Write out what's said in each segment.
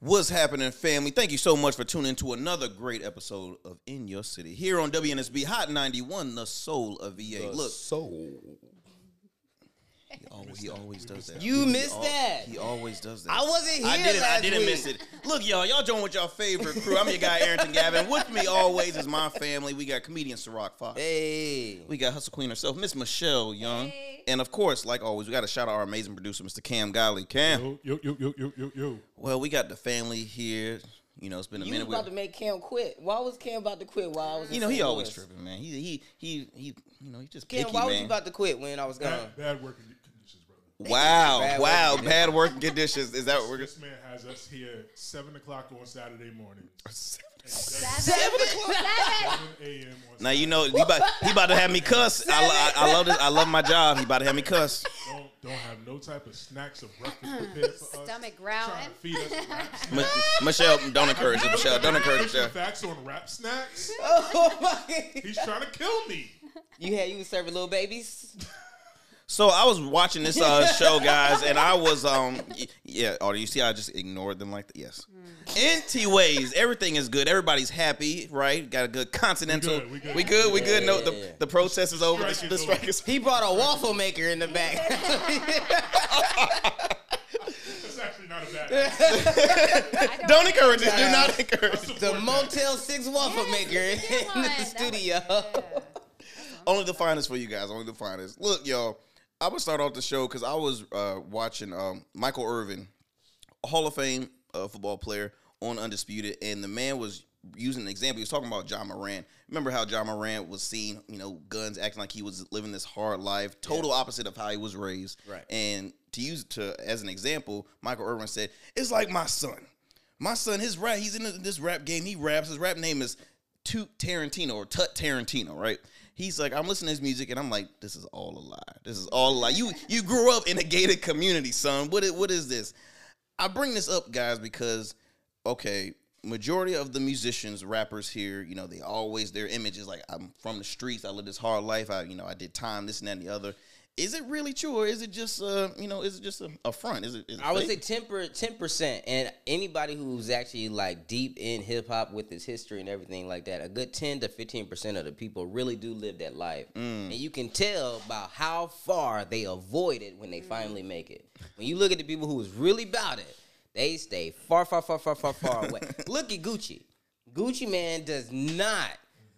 What's happening, family? Thank you so much for tuning in to another great episode of In Your City here on WNSB Hot 91, the soul of VA. Look, soul. he always, he always does that. You He missed al- that. He always does that. I wasn't here I didn't. I didn't week. miss it. Look, y'all. Y'all join with your favorite crew. I'm your guy, Arrington Gavin. With me always is my family. We got comedian Syrok Foxx. Hey. We got Hustle Queen herself, Miss Michelle Young. Hey. And of course, like always, we got to shout out our amazing producer, Mr. Cam Golly. Cam. Yo, yo, yo, yo, yo, yo, yo. Well, we got the family here. You know, it's been a You was minute. about We- to make Cam quit. Why was Cam about to quit while I was in you know, he always Louis? tripping, man. He he he he. You know, he just Cam, picky, why was man. you about to quit when I was gone? Bad, bad working conditions, brother. wow, Bad wow, working bad working conditions. Is that what we're This man has us here seven o'clock on Saturday morning. Seven o'clock. Seven a.m. Now you know he about, he about to have me cuss. I, I, I love this. I love my job. He about to have me cuss. Don't don't have no type of snacks or breakfast prepared for us. Stomach Trying growling. to feed us rap Mi- snacks. Michelle, don't encourage it. Michelle, don't encourage Pushing it. facts on rap snacks. Oh my! He's trying to kill me. You had you was serving little babies. So I was watching this uh, show, guys, and I was um y- yeah. Oh, you see, I just ignored them like that. Yes. Anyways, everything is good. Everybody's happy, right? Got a good continental. We good, We we good. good. We good. No, Yeah, the, yeah, yeah. the protest is over. Strike The, the strike is. He brought a waffle maker in the back. That's actually not a bad. I Don't encourage it. Do not encourage. it. the Motel Six waffle Yes, maker it's a good in the studio. Only the finest for you guys. Only the finest. Look, y'all. I would start off the show because I was uh, watching um, Michael Irvin, a Hall of Fame uh, football player on Undisputed, and the man was using an example. He was talking about Ja Morant. Remember how Ja Morant was seen, you know, guns, acting like he was living this hard life, total opposite of how he was raised. Right. And to use to as an example, Michael Irvin said, "It's like my son. My son, his rap, he's in this rap game. He raps. His rap name is Toot Tarantino or Tut Tarantino, right? He's like, I'm listening to his music and I'm like, this is all a lie. This is all a lie. You you grew up in a gated community, son. What is, what is this? I bring this up, guys, because okay, majority of the musicians, rappers here, you know, they always their image is like, I'm from the streets. I live this hard life. I you know, I did time, this and that and the other. Is it really true, or is it just uh, you know, is it just a, a front? Is it? Is it I would fake? say 10 percent, and anybody who's actually like deep in hip hop with its history and everything like that, a good ten to fifteen percent of the people really do live that life, Mm. and you can tell about how far they avoid it when they finally make it. When you look at the people who was really about it, they stay far, far, far, far, far, far away. Look at Gucci. Gucci Mane does not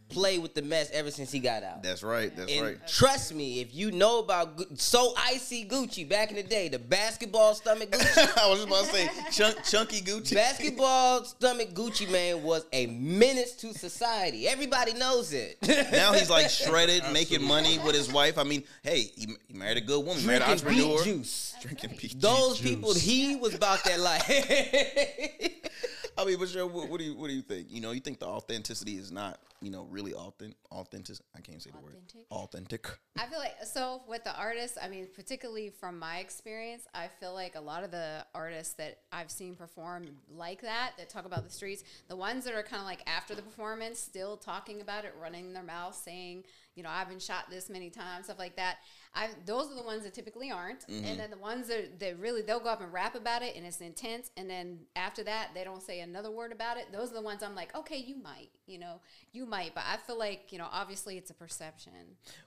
play with the mess ever since he got out. That's right. That's And right. trust me, if you know about so icy Gucci back in the day, the basketball stomach Gucci, I was just about to say chunk, chunky Gucci. basketball stomach Gucci Mane was a menace to society. Everybody knows it. now he's like shredded, making money with his wife. I mean, hey, he, he married a good woman, married an drinking beet entrepreneur. juice. Drinking peach Those juice. people, he was about that life. I mean, but Cheryl, what, what do you what do you think? You know, you think the authenticity is not, you know, really authentic. Authentic. I can't say the word. Authentic? Authentic. I feel like so with the artists. I mean, particularly from my experience, I feel like a lot of the artists that I've seen perform like that, that talk about the streets, the ones that are kind of like after the performance, still talking about it, running their mouth, saying, you know, I've been shot this many times, stuff like that. I those are the ones that typically aren't, and mm-hmm. then the ones that that really they'll go up and rap about it, and it's intense, and then after that they don't say another word about it. Those are the ones I'm like, okay, you might, you know, you might, but I feel like you know, obviously it's a perception.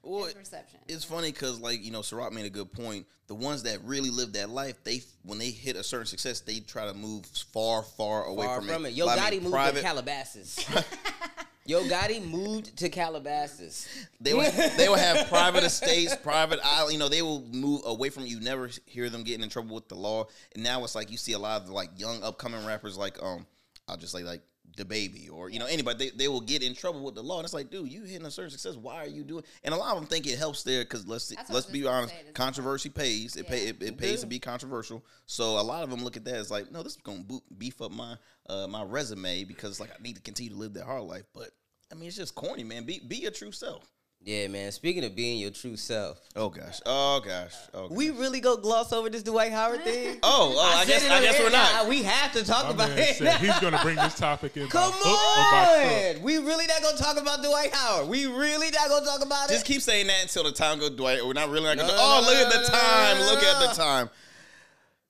Well, it's perception. It's funny because, like, you know, Syrok made a good point. The ones that really live that life, they when they hit a certain success, they try to move far, far away Far from, from it. it. Yo Gotti moved private- to Calabasas. Yo Gotti moved to Calabasas. They will, they have private estates, private island. You know, they will move away from you. Never hear them getting in trouble with the law. And now it's like you see a lot of like young upcoming rappers, like um, I'll just say like DaBaby or you know anybody. They, they will get in trouble with the law. And it's like, dude, you hitting a certain success. Why are you doing? And a lot of them think it helps there because let's That's let's be honest, controversy pays. It pay it, it pays to be controversial. So a lot of them look at that as like, no, this is gonna beef up my uh my resume because like I need to continue to live that hard life. But I mean, it's just corny, man. Be be your true self. Yeah, man. Speaking of being your true self, Oh gosh. Oh gosh. Oh. Gosh. we really go gloss over this Dwight Howard thing. Oh, oh, I, said guess I guess we're not. We have to talk My about man it. said he's going to bring this topic in Come by hook or by crook. on, we really not gonna talk about Dwight Howard. We really not gonna talk about Just it. Just keep saying that until the time goes. Dwight, we're not really not gonna. No, oh, no, look at the no, time. no, Look at the time.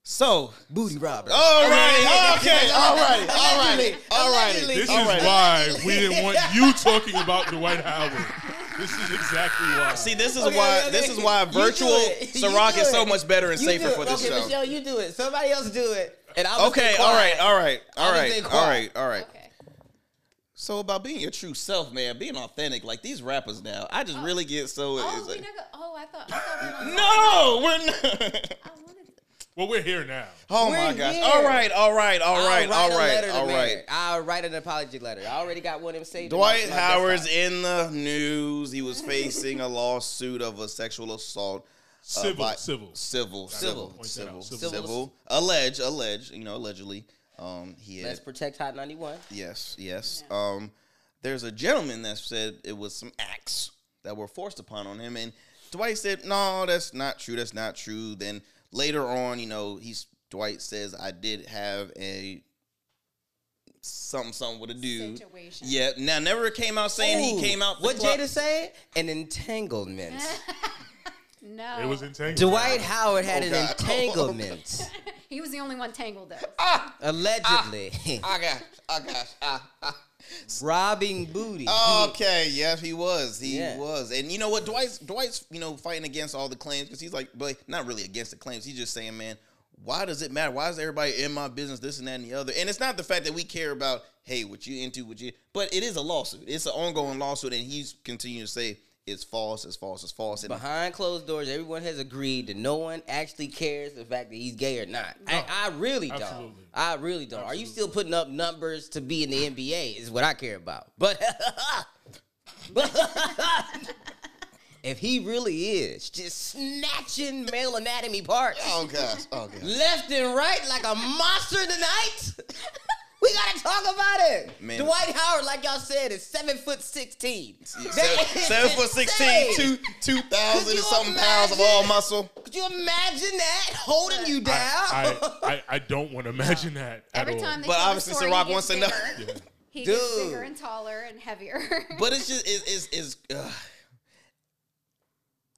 So, Booty robber. all right, okay, all right, all right, Allegedly. all right. Allegedly. This is why we didn't want you talking about Dwight Howard. This is exactly why. See, this is Okay, why okay, this okay. is why You do virtual it. You Syrok do is so it. much better and You safer do it. for this okay, show. Michelle, you do it. Somebody else do it. And I'll just Okay, stay all right, quiet. all right, all I'll just stay right, all quiet. right, all right. Okay. So about being your true self, man, being authentic, like these rappers now, I just oh. really get so. Oh, it's we like, not oh, I thought. I thought we were no, we're not. I wanted. Well, we're here now. Oh We're my gosh! here. All right, all right, all I'll right, write all a right, letter to all Mayor. right. I'll write an apology letter. I already got one of them saved. Dwight in my- my Howard's desktop. in the news. He was facing a lawsuit of a sexual assault. uh, Civil, by- civil. civil, Civil. civil, civil, civil, Civil. Alleged, alleged, you know, allegedly. Um, he had Let's protect Hot 91. Yes, yes. Um, there's a gentleman that said it was some acts that were forced upon on him, and Dwight said, "No, that's not true. That's not true." Then later on, you know, he's Dwight says, "I did have a something, something with a dude." Situation. Yeah. Now, never came out saying Ooh, he came out. What club- Jada said? An entanglement. No. It was entangled. Dwight Howard had Oh, an God. entanglement. He was the only one tangled though. Ah, Allegedly. I got, I got. Ah, ah. Robbing booty. Okay, yes, he was. He Yeah. was. And you know what? Dwight's Dwight's, you know, fighting against all the claims because he's like, but not really against the claims. He's just saying, man, why does it matter? Why is everybody in my business, this and that and the other? And it's not the fact that we care about, hey, what you into, what you but it is a lawsuit. It's an ongoing lawsuit, and he's continuing to say it's false, it's false, it's false. And Behind closed doors, everyone has agreed that no one actually cares the fact that he's gay or not. I, I really don't. I really don't. Are you still putting up numbers to be in the NBA? Is what I care about. But, but if he really is just snatching male anatomy parts oh gosh, oh gosh. left and right like a monster tonight. We gotta talk about it. Man. Dwight Howard, like y'all said, is seven foot sixteen. That Seven, seven foot sixteen, insane. two two thousand Could and you something pounds of all muscle. Could you imagine that holding you down? I, I, I, I don't want to imagine that at Every all. time they But obviously story, Syrok he wants to know. bigger. He Dude. gets bigger and taller and heavier. But it's just is is is. Uh,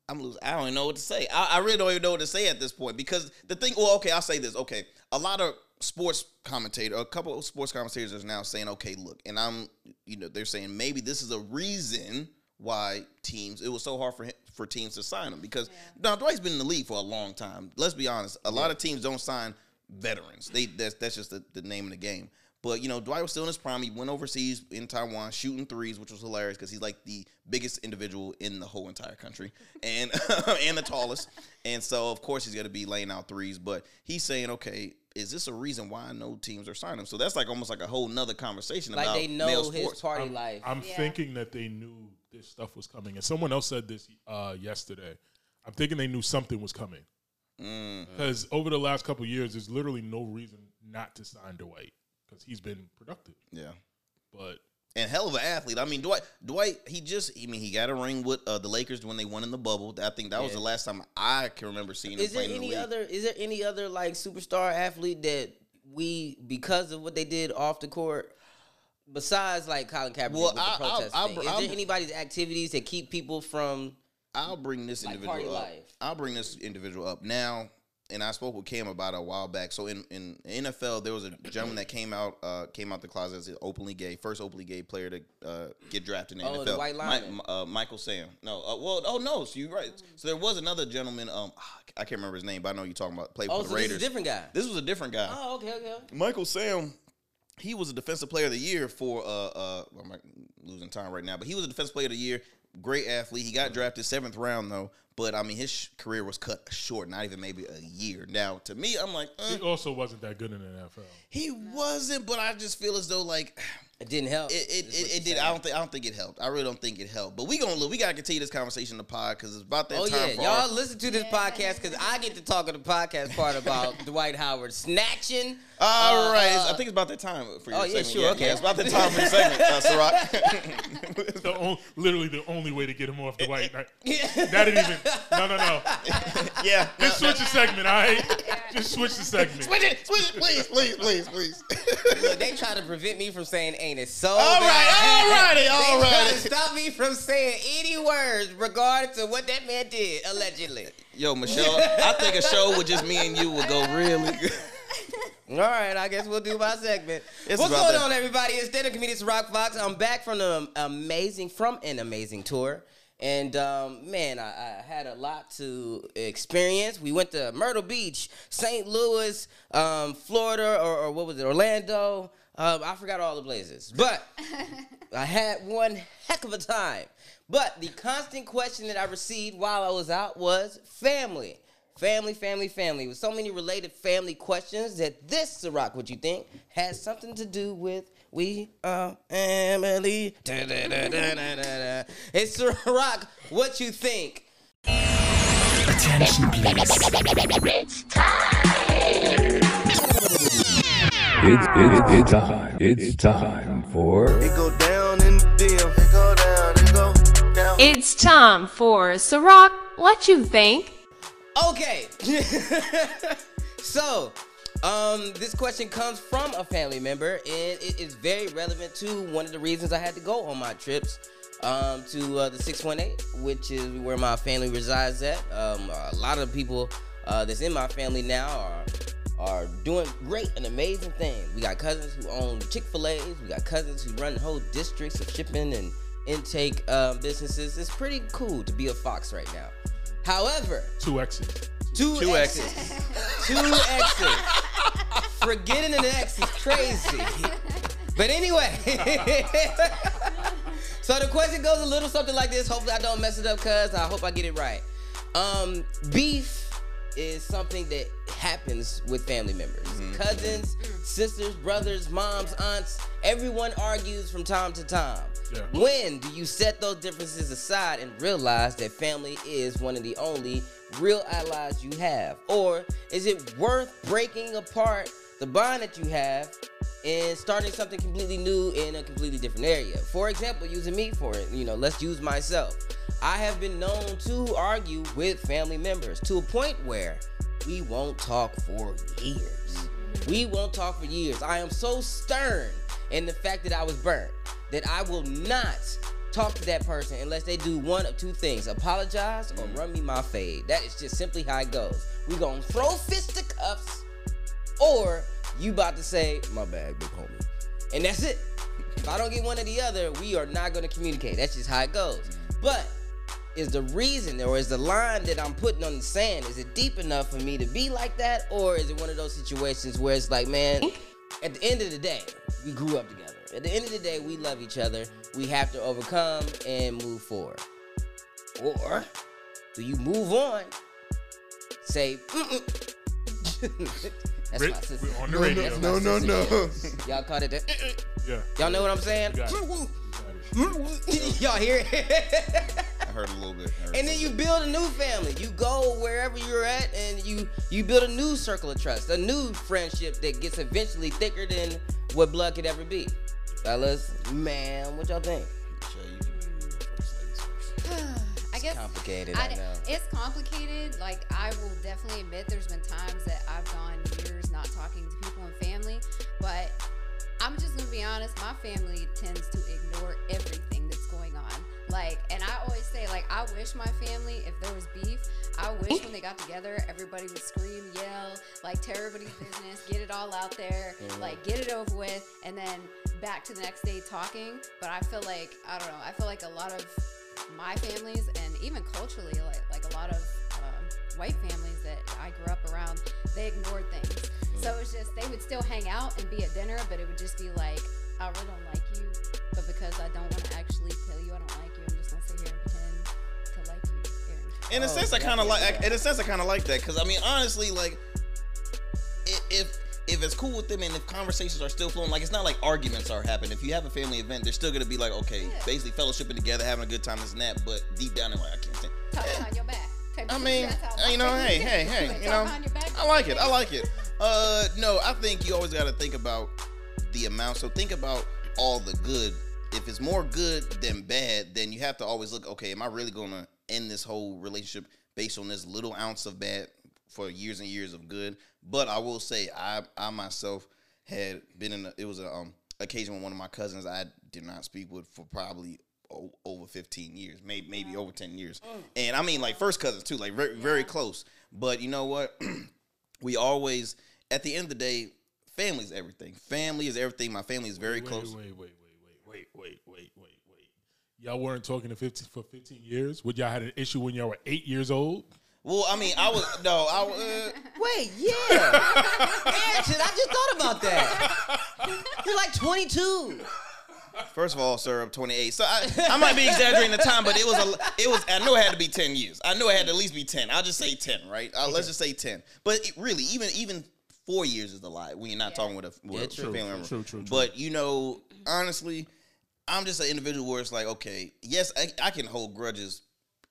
I'm losing. I don't even know what to say. I, I really don't even know what to say at this point because the thing. Well, okay, I'll say this. Okay, a lot of sports commentator, a couple of sports commentators are now saying, okay, look, and I'm, you know, they're saying maybe this is a reason why teams. It was so hard for him, for teams to sign him because now Dwight's been in the league for a long time. Let's be honest. A lot of teams don't sign veterans. They that's that's just the, the name of the game. But you know, Dwight was still in his prime. He went overseas in Taiwan shooting threes, which was hilarious because he's like the biggest individual in the whole entire country, and and the tallest. And so, of course, he's going to be laying out threes. But he's saying, okay, is this a reason why no teams are signing him? So that's like almost like a whole nother conversation like about they know male his party I'm, life. I'm Yeah. thinking that they knew this stuff was coming, and someone else said this uh, yesterday. I'm thinking they knew something was coming Mm. because over the last couple years, there's literally no reason not to sign Dwight because he's been productive. Yeah. But and hell of an athlete. I mean, Dwight. Dwight. He just. I mean, he got a ring with uh, the Lakers when they won in the bubble. I think that was the last time I can remember seeing him Is there playing in the any other? Is there any other like superstar athlete that we because of what they did off the court? Besides, like Colin Kaepernick Well, with the I- I'll- protest I'll- thing, is I'll- there anybody's activities that keep people from? I'll bring this Like individual party up. life. I'll bring this individual up now. And I spoke with Cam about it a while back. So in, in NFL, there was a gentleman that came out uh, came out the closet as openly gay, first openly gay player to uh, get drafted in the Oh, NFL. the white Mi- lineman. uh, Michael Sam. No, uh, well, oh no, so you're right. So there was another gentleman. Um, I can't remember his name, but I know you're talking about. Played Oh, for so the this is Raiders. a different guy. This was a different guy. Oh, okay, okay. Michael Sam, he was a defensive player of the year for uh uh I'm losing time right now, but he was a defensive player of the year. Great athlete. He got drafted seventh round though, but I mean his sh- career was cut short, not even maybe a year. Now to me, I'm like, uh, he also wasn't that good in the NFL. he wasn't, but I just feel as though like It didn't help. it it, is what it, it did. saying. I don't think I don't think it helped. I really don't think it helped. But we gonna look. We gotta continue this conversation in the pod because it's about that Oh time yeah, for y'all our- listen to this podcast because I get to talk on the podcast part about Dwight Howard snatching. All uh, right, uh, I think it's about that time for your Oh, yeah, segment. sure, okay. it's about that time for your segment, uh, Syrok. The on, literally the only way to get him off Dwight. Not, not even No, no, no. yeah. Just switch the segment, all right? Just switch the segment. Switch it, switch it, please, please, please, please. Look, they try to prevent me from saying anus so All right, All bad. right, all righty, they all try righty. stop me from saying any words regarding to what that man did, allegedly. Yo, Michelle, I think a show with just me and you would go really good. All right, I guess we'll do my segment. It's What's going on, everybody? It's stand-up comedian Rock Foxx. I'm back from an amazing from an amazing tour. And um, man, I, I had a lot to experience. We went to Myrtle Beach, St. Louis, um, Florida, or, or what was it, Orlando? Um, I forgot all the places, but I had one heck of a time. But the constant question that I received while I was out was family. Family, family, family. With so many related family questions that this, Syrok, what you think, has something to do with we are family. Da-da-da-da-da-da. It's Syrok, what you think? Attention, please. It's, it's, it's time. It's time for It go down in the DM. It go down, it go down. It's time for Syrok. What you think? Okay. so, um, this question comes from a family member, and it is very relevant to one of the reasons I had to go on my trips um, to uh, the 618, which is where my family resides at. Um, a lot of people uh, that's in my family now are are doing great and amazing things. We got cousins who own Chick Fil A's. We got cousins who run whole districts of shipping and intake um, businesses. It's pretty cool to be a fox right now. However, Two X's. Two, Two X's. Two X's. Forgetting an X is crazy. But anyway. so the question goes a little something like this. Hopefully I don't mess it up, cuz I hope I get it right. Um, beef is something that happens with family members. Cousins, sisters, brothers, moms, aunts, everyone argues from time to time. Yeah. When do you set those differences aside and realize that family is one of the only real allies you have? Or is it worth breaking apart the bond that you have and starting something completely new in a completely different area? For example, using me for it, you know, let's use myself. I have been known to argue with family members to a point where we won't talk for years. Mm-hmm. We won't talk for years. I am so stern in the fact that I was burnt that I will not talk to that person unless they do one of two things apologize or mm-hmm. run me my fade. That is just simply how it goes. we gonna throw fisticuffs or you about to say, my bad, big homie. And that's it. If I don't get one or the other, we are not gonna communicate. That's just how it goes. But is the reason or is the line that I'm putting on the sand, is it deep enough for me to be like that? Or is it one of those situations where it's like, man, at the end of the day, we grew up together. At the end of the day, we love each other. We have to overcome and move forward. Or do you move on? Say, mm-mm. That's Ra- my sister. we're on the radio. That's No, no, no. yeah. Y'all caught it. there. Mm-mm. Yeah. Y'all know what I'm saying? You got it. You got it. Y'all hear it? I heard a little bit. Heard And then little you bit. build a new family. You go wherever you're at, and you you build a new circle of trust, a new friendship that gets eventually thicker than what blood could ever be. Fellas, man, what y'all think? Michelle, you can go first, ladies first. I guess complicated, I I know. It's complicated. Like I will definitely admit, there's been times that I've gone years not talking to people in family, but I'm just gonna be honest. My family tends to ignore everything that's. Like, and I always say, like, I wish my family, if there was beef, I wish when they got together, everybody would scream, yell, like, tear everybody's business, get it all out there, like, get it over with, and then back to the next day talking. But I feel like, I don't know, I feel like a lot of my families and even culturally, like, like a lot of um, white families that I grew up around, they ignored things. So it's just, they would still hang out and be at dinner, but it would just be like, I really don't like you, but because I don't want to actually tell you I don't like you, I'm just gonna sit here and pretend to like you. Aaron. In a Oh, sense, I kind of like. yeah. In a sense, I kind of like that because I mean, honestly, like, if if it's cool with them and if conversations are still flowing, like it's not like arguments are happening. If you have a family event, they're still gonna be like, okay, Yeah. basically fellowshipping together, having a good time, this and that. But deep down, they're like, I can't stand. Talking on your back. I mean, shit. That's how you know, hey, hey, hey, you know, behind your back, I like it. I like it. Uh, no, I think you always got to think about the amount. So think about all the good. If it's more good than bad, then you have to always look. Okay, am I really gonna end this whole relationship based on this little ounce of bad for years and years of good. But I will say, I I myself had been in. A, it was a um, occasion when one of my cousins I did not speak with for probably o- over 15 years, maybe maybe over 10 years, and I mean like first cousins too, like very very close. But you know what? we always at the end of the day, family's everything. Family is everything. My family is very wait, close. Wait, wait, wait, wait, wait, wait, wait, wait, wait. Y'all weren't talking to 15, for 15 years? Would y'all had an issue when y'all were eight years old? Well, I mean, I was no, I was. Uh, Wait, yeah. Answer. I just thought about that. You're like 22. First of all, sir, I'm 28, so I, I might be exaggerating the time, but it was a, it was. I know it had to be 10 years. I knew it had to at least be 10. I'll just say 10, right? Uh, let's just say 10. But it really, even even four years is a lie when you're not talking with a, with Yeah, a true, family member. true, true, true. But you know, honestly, I'm just an individual where it's like, okay, yes, I, I can hold grudges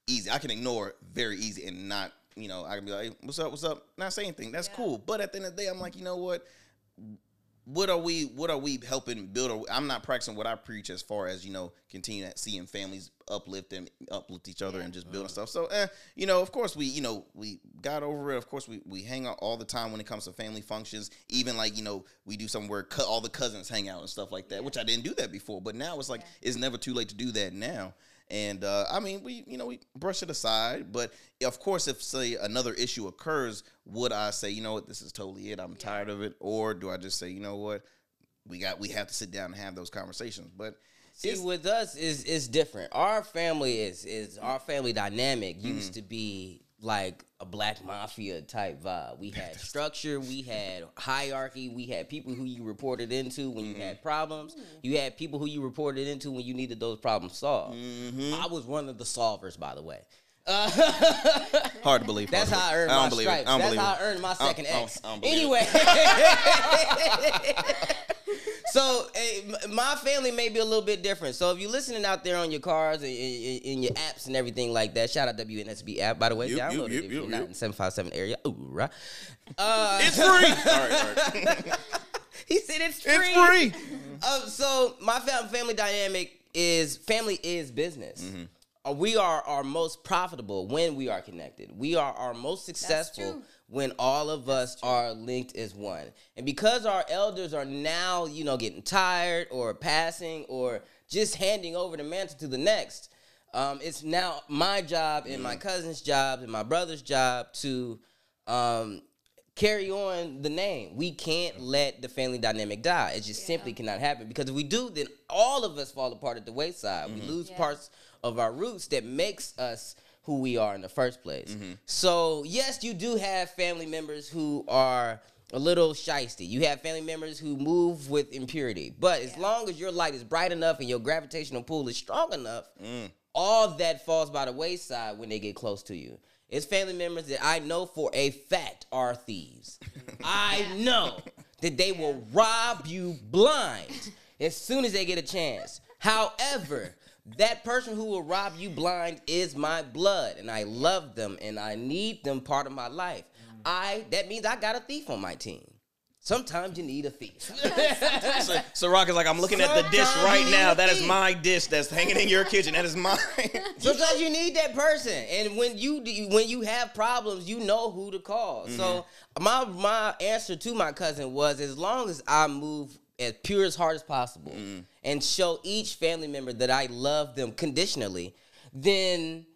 easy. I can ignore it very easy and not, you know, I can be like, hey, what's up, what's up? Not say anything. That's cool. But at the end of the day, I'm like, you know what? What are we what are we helping build? I'm not practicing what i preach as far as you know continue seeing families uplift and uplift each other and just building stuff. So eh, you know of course we you know we got over it. Of course we, we hang out all the time when it comes to family functions. Even like you know we do something where all the cousins hang out and stuff like that which i didn't do that before. But now it's like it's never too late to do that now and uh, I mean, we you know we brush it aside, but of course, if say another issue occurs, would I say, you know what, this is totally it? I'm tired of it, or do I just say, you know what, we got we have to sit down and have those conversations? But See, with us is is different. Our family is is our family dynamic Mm-hmm. used to be like a black mafia type vibe. We had structure, we had hierarchy, we had people who you reported into when you Mm-hmm. had problems. You had people who you reported into when you needed those problems solved. Mm-hmm. I was one of the solvers, by the way. hard to believe. That's how I earned I my stripes. That's how. I earned my second I X. I don't believe it. Anyway. so m- my family may be a little bit different. So if you're listening out there on your cars and in, in your apps and everything like that, shout out WNSB app by the way. Yep, yep, Download it yep, if you're yep, not yep. in 757 area. Ooh, right. Uh, It's free. all right, all right. he said it's free. It's free. Um, so my fam- family dynamic is family is business. Uh, we are our most profitable when we are connected. We are our most successful true. When all of us are linked as one. And because our elders are now, you know, getting tired or passing or just handing over the mantle to the next, um, it's now my job and my cousin's job and my brother's job to um, carry on the name. We can't let the family dynamic die. It just simply cannot happen because if we do, then all of us fall apart at the wayside. We lose Yeah. parts of our roots that makes us who we are in the first place. Mm-hmm. So yes, you do have family members who are a little shisty. You have family members who move with impurity. But as long as your light is bright enough and your gravitational pull is strong enough, mm. all that falls by the wayside when they get close to you. It's family members that I know for a fact are thieves. I know that they will rob you blind as soon as they get a chance. However, that person who will rob you blind is my blood, and I love them and I need them part of my life. I that means I got a thief on my team. Sometimes you need a thief. So, so Rock is like, I'm looking at the dish right now. That is my dish that's hanging in your kitchen. That is mine. Sometimes you need that person, and when you do- when you have problems, you know who to call. Mm-hmm. So my my answer to my cousin was, as long as I move as pure as heart as possible, mm-hmm. And show each family member that I love them conditionally, then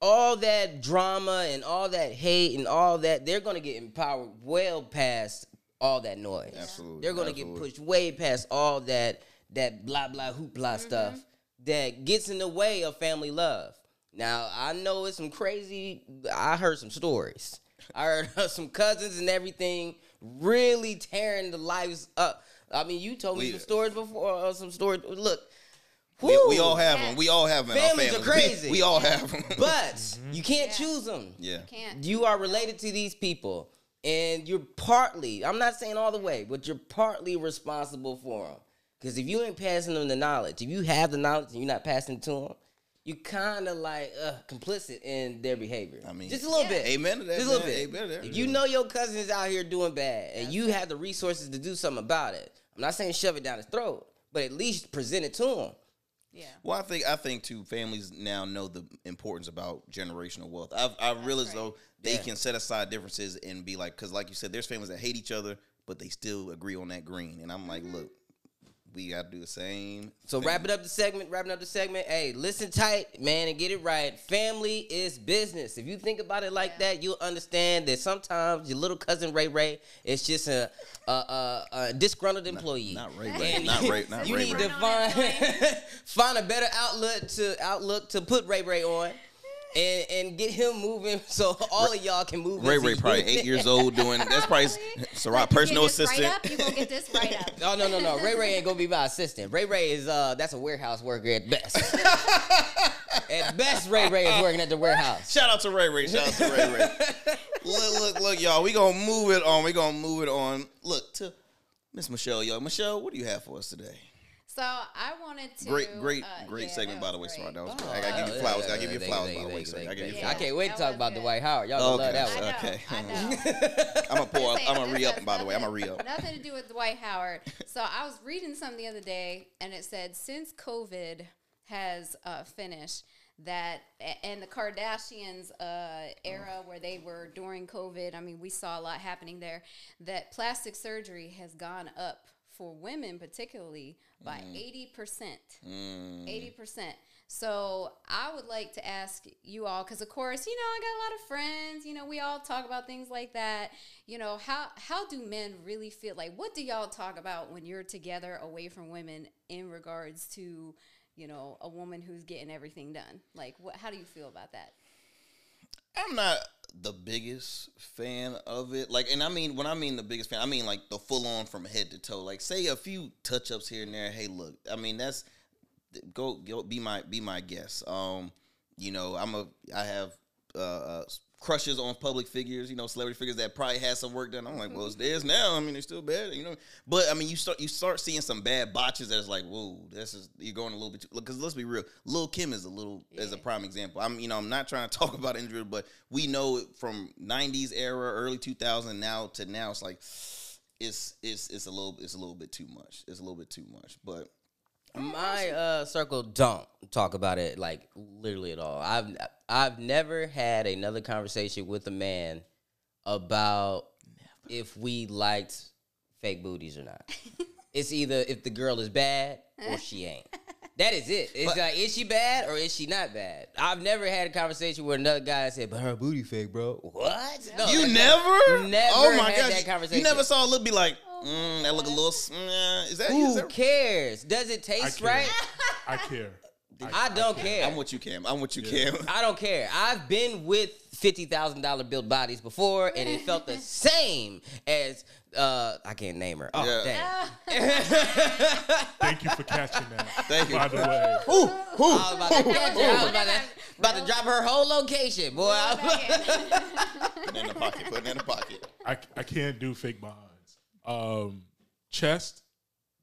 all that drama and all that hate and all that they're gonna get empowered well past all that noise. Absolutely, They're gonna absolutely. get pushed way past all that that blah blah hoopla mm-hmm. stuff that gets in the way of family love. Now I know it's some crazy. I heard some stories. I heard some cousins and everything really tearing the lives up. I mean, you told me We- some stories before. Uh, some stories. Look, we, we all have them. We all have them. in our Families are families. We- crazy. We, all have them. But you can't Yeah. choose them. yeah. You can't. You are related to these people, and you're partly, I'm not saying all the way, but you're partly responsible for them. Because if you ain't passing them the knowledge, if you have the knowledge and you're not passing it to them, you kind of like uh, complicit in their behavior. I mean, just a little Yeah. bit. Amen to that, Just a little man. bit. Amen to that. If you know your cousin is out here doing bad, and you have the resources to do something about it, I'm not saying shove it down his throat, but at least present it to him. Yeah. Well, I think I think too. Families now know the importance about generational wealth. I've I realize right. though they Yeah. can set aside differences and be like, because like you said, there's families that hate each other, but they still agree on that green. And I'm like, look, we got to do the same. So thing. wrapping up the segment, wrapping up the segment. Hey, listen tight, man, and get it right. Family is business. If you think about it like Yeah. that, you'll understand that sometimes your little cousin Ray Ray is just a a, a, a disgruntled employee. not Ray And Ray, not Ray, not you Ray need Ray. to find find a better outlet to outlook to put Ray Ray on. And, and get him moving so all of y'all can move. Ray Ray probably eight years old doing that's probably Syrok Like, you personal get this assistant. Right up, you gonna get this right up. Oh no no no! Ray Ray ain't gonna be my assistant. Ray Ray is uh that's a warehouse worker at best. at best, Ray Ray is working at the warehouse. Shout out to Ray Ray. Shout out to Ray Ray. look, look, look, y'all. We gonna move it on. We gonna move it on. Look to Miss Michelle, y'all. Michelle, what do you have for us today? So I wanted to Great, great, uh, great yeah, segment, by the way, was Sarah. great. That was Oh. I gotta give you flowers. yeah, Gotta give you flowers, by the way. sir. I give you thank Yeah. I can't wait to talk about good. Dwight Howard. Y'all Okay. love that I one. know, Okay. I know. I'm gonna pour. Saying, I'm gonna this re up. By the way, I'm gonna nothing- re up. Nothing to do with Dwight Howard. So I was reading something the other day, and it said since COVID has uh, finished, that and the Kardashians uh, era where they were during COVID. I mean, we saw a lot happening there. That plastic surgery has gone up for women, particularly by mm. eighty percent. Mm. Eighty percent. So I would like to ask you all, because of course, you know, I got a lot of friends. You know, we all talk about things like that. You know, how how do men really feel? Like, what do y'all talk about when you're together away from women in regards to, you know, a woman who's getting everything done? Like, what? How do you feel about that? I'm not the biggest fan of it. Like, and I mean, when I mean the biggest fan, I mean like the full on from head to toe. Like, say a few touch ups here and there. Hey, look, I mean that's go go be my be my guest. Um, you know, I'm a I have uh, uh crushes on public figures. You know, celebrity figures that probably had some work done. I'm like, well, it's theirs now. I mean, they're still bad. You know, but I mean, you start you start seeing some bad botches that's like, whoa, this is you're going a little bit too. Because let's be real, Lil Kim is a little is a prime example. I'm you know I'm not trying to talk about injury, but we know it from '90s era, early 2000 now to now. It's like it's it's it's a little it's a little bit too much. It's a little bit too much, but. My uh, circle don't talk about it like literally at all. I've I've never had another conversation with a man about if we liked fake booties or not. it's either if the girl is bad or she ain't. That is it. It's like, is she bad or is she not bad? I've never had a conversation where another guy said, "But her booty fake, bro." What? No, You never? never. Oh my had gosh! that conversation. You never saw a look be like, mm, that look a little. s- mm, is that is Who that- cares? Does it taste care. right? I care. I don't care. I'm with you, Cam. I'm with you, Cam. I don't care. I've been with fifty thousand dollar built bodies before, and it felt the same as uh, I can't name her. Oh Yeah. dang! Thank you for catching that. Thank you. By the way, I was about to catch her. I was about to, about to drop her whole location, boy. I Put it in the pocket. Put it in the pocket. I, I can't do fake behinds. Um, chest,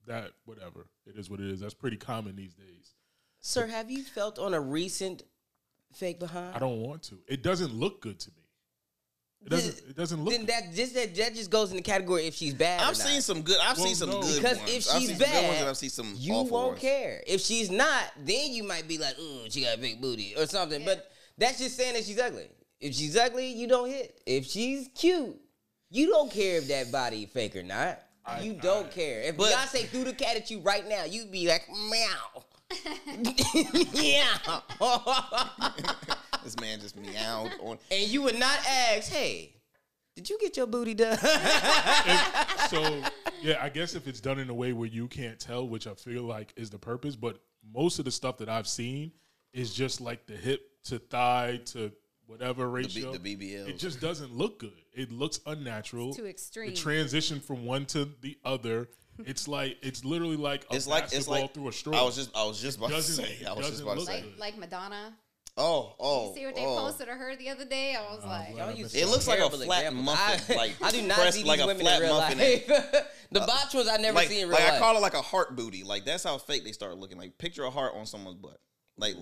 that whatever it is, what it is. That's pretty common these days. Sir, have you felt on a recent fake behind? I don't want to. It doesn't look good to me. It doesn't. It doesn't look. Then that just that, that just goes in the category if she's bad. I've not. seen some good. I've Well, seen some no. good Because ones. if I've she's seen some ones bad, and I've seen some you awful won't ones. care. If she's not, then you might be like, "Ooh, she got a big booty" or something. But that's just saying that she's ugly. If she's ugly, you don't hit. If she's cute, you don't care if that body fake or not. you don't care. If But- Beyonce threw the cat at you right now, you'd be like, "Meow." yeah. This man just meowed on. and you would not ask, "Hey, did you get your booty done?" so yeah, I guess if it's done in a way where you can't tell, which I feel like is the purpose, but most of the stuff that I've seen is just like the hip to thigh to whatever ratio. the BBLs. It just doesn't look good. It looks unnatural. It's too extreme. The transition from one to the other. It's like it's literally like a It's like it's like through a straw. I was just I was just about to say. I was just about to say. Like like Madonna. Oh oh. You see what they oh. posted of her the other day? I was oh, like, glad I Y'all use It looks like a flat examples. muffin, I, like I do not pressed see like these a women flat in real muffin life. the uh, botch ones I never Like, see in real like life. I call it like a heart booty. Like that's how fake they start looking. Like picture a heart on someone's butt. Like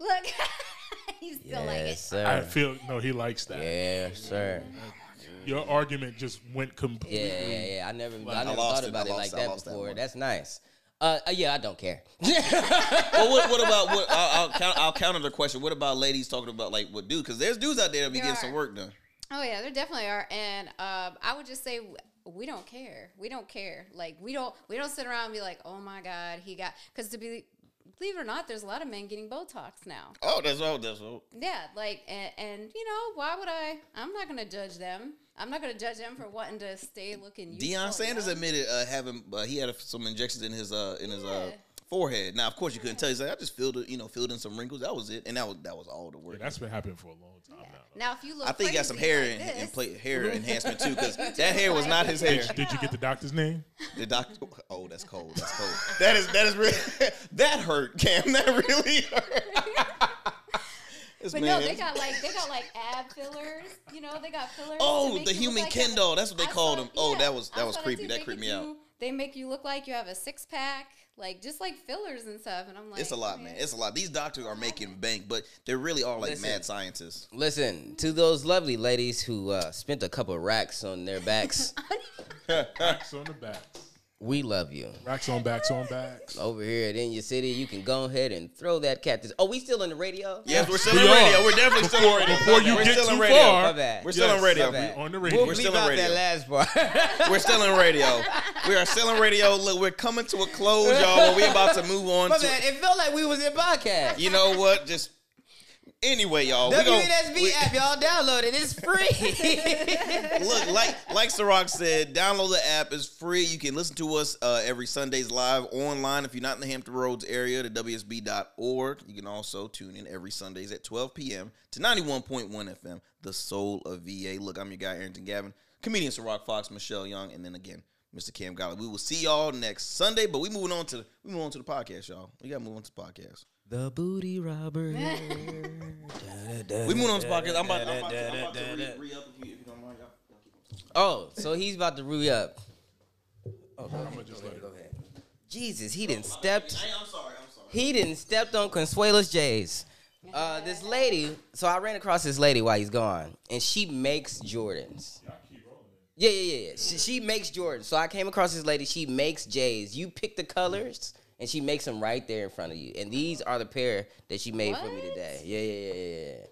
look, you still like it. yes, I feel no, he likes that. Yes, sir. Your argument just went completely. Yeah, yeah, yeah. I never, I I never lost thought it. about I it lost- like that lost that before. That's nice. Uh, uh, yeah, I don't care. well, what, what about what? I'll, I'll, count, I'll counter the question. What about ladies talking about like what dudes? Because there's dudes out there that be There getting some work done. Oh yeah, there definitely are, and um, I would just say we don't care. We don't care. Like we don't we don't sit around and be like, oh my god, he got because to be believe it or not, there's a lot of men getting Botox now. Oh, that's all. That's all. Yeah, like and, and you know why would I? I'm not gonna judge them. I'm not gonna judge them for wanting to stay looking. Youthful, Deion Sanders admitted uh, having uh, he had some injections in his uh in his uh Yeah. Forehead. Now, of course, you couldn't tell. He's like, I just filled it, you know, filled in some wrinkles. That was it, and that was that was all the work. Yeah, that's been happening for a long time now. Now, if you look, I think he got some hair like and, and play, hair enhancement too, because that hair was not his hair. Did you get the doctor's name? The doctor. Oh, that's cold. That's cold. That is that is really that hurt, Cam. That really hurt. But man- no, they got like they got like ab fillers. You know, they got fillers. Oh, the human look like you Ken doll. That's what they I called saw- him. Oh, that was- I that was saw creepy. That creeped me out. You- They make you look like you have a six pack, like just like fillers and stuff. And I'm like, It's a lot, oh, man. It's a lot. These doctors are making bank, but they're really are like Listen. mad scientists. Listen to those lovely ladies who uh, spent a couple of racks on their backs. Racks on the backs. We love you. Racks on backs on backs. Over here at In Your City, you can go ahead and throw that cactus. Oh, we still in the radio? Yes, we're still We in radio. are. We're definitely still in radio. Before you we're get too radio. far, We're still Yes, in radio. my bad. we on the We'll radio. We're still in radio. that last part. We're still in radio. We are still in radio. Look, we're coming to a close, y'all. We're about to move on My to. bad. It felt like we was in podcast. You know what? Just anyway, y'all. WNSB we- app, y'all download it. It's free. Look, like like Syrok said, download the app. It's free. You can listen to us uh, every Sundays live online. If you're not in the Hampton Roads area, to WNSB.org. You can also tune in every Sundays at 12 p.m. to 91.1 FM, the soul of VA. Look, I'm your guy, Arrington Gavin, comedian Syrok Foxx, Michelle Young, and then again, Mr. Cam Golly. We will see y'all next Sunday, but we moving on to we move on to the podcast, y'all. We gotta move on to the podcast. The booty robber. We moving on to podcast. I'm about, I'm about to, I'm about to re, re up if you, if you don't mind, y'all. Oh, so he's about to re up. Oh, go ahead. I'ma just let it- Go ahead. Jesus, he didn't stepped. Hey, I'm sorry. I'm sorry. He didn't stepped on Consuela's J's. Uh, this lady. So I ran across this lady while he's gone, and she makes Jordans. Yeah, yeah, yeah. yeah. She, she makes Jordans. So I came across this lady. She makes J's. You pick the colors, and she makes them right there in front of you. And these are the pair that she made for me today. Yeah, yeah, yeah, yeah, yeah.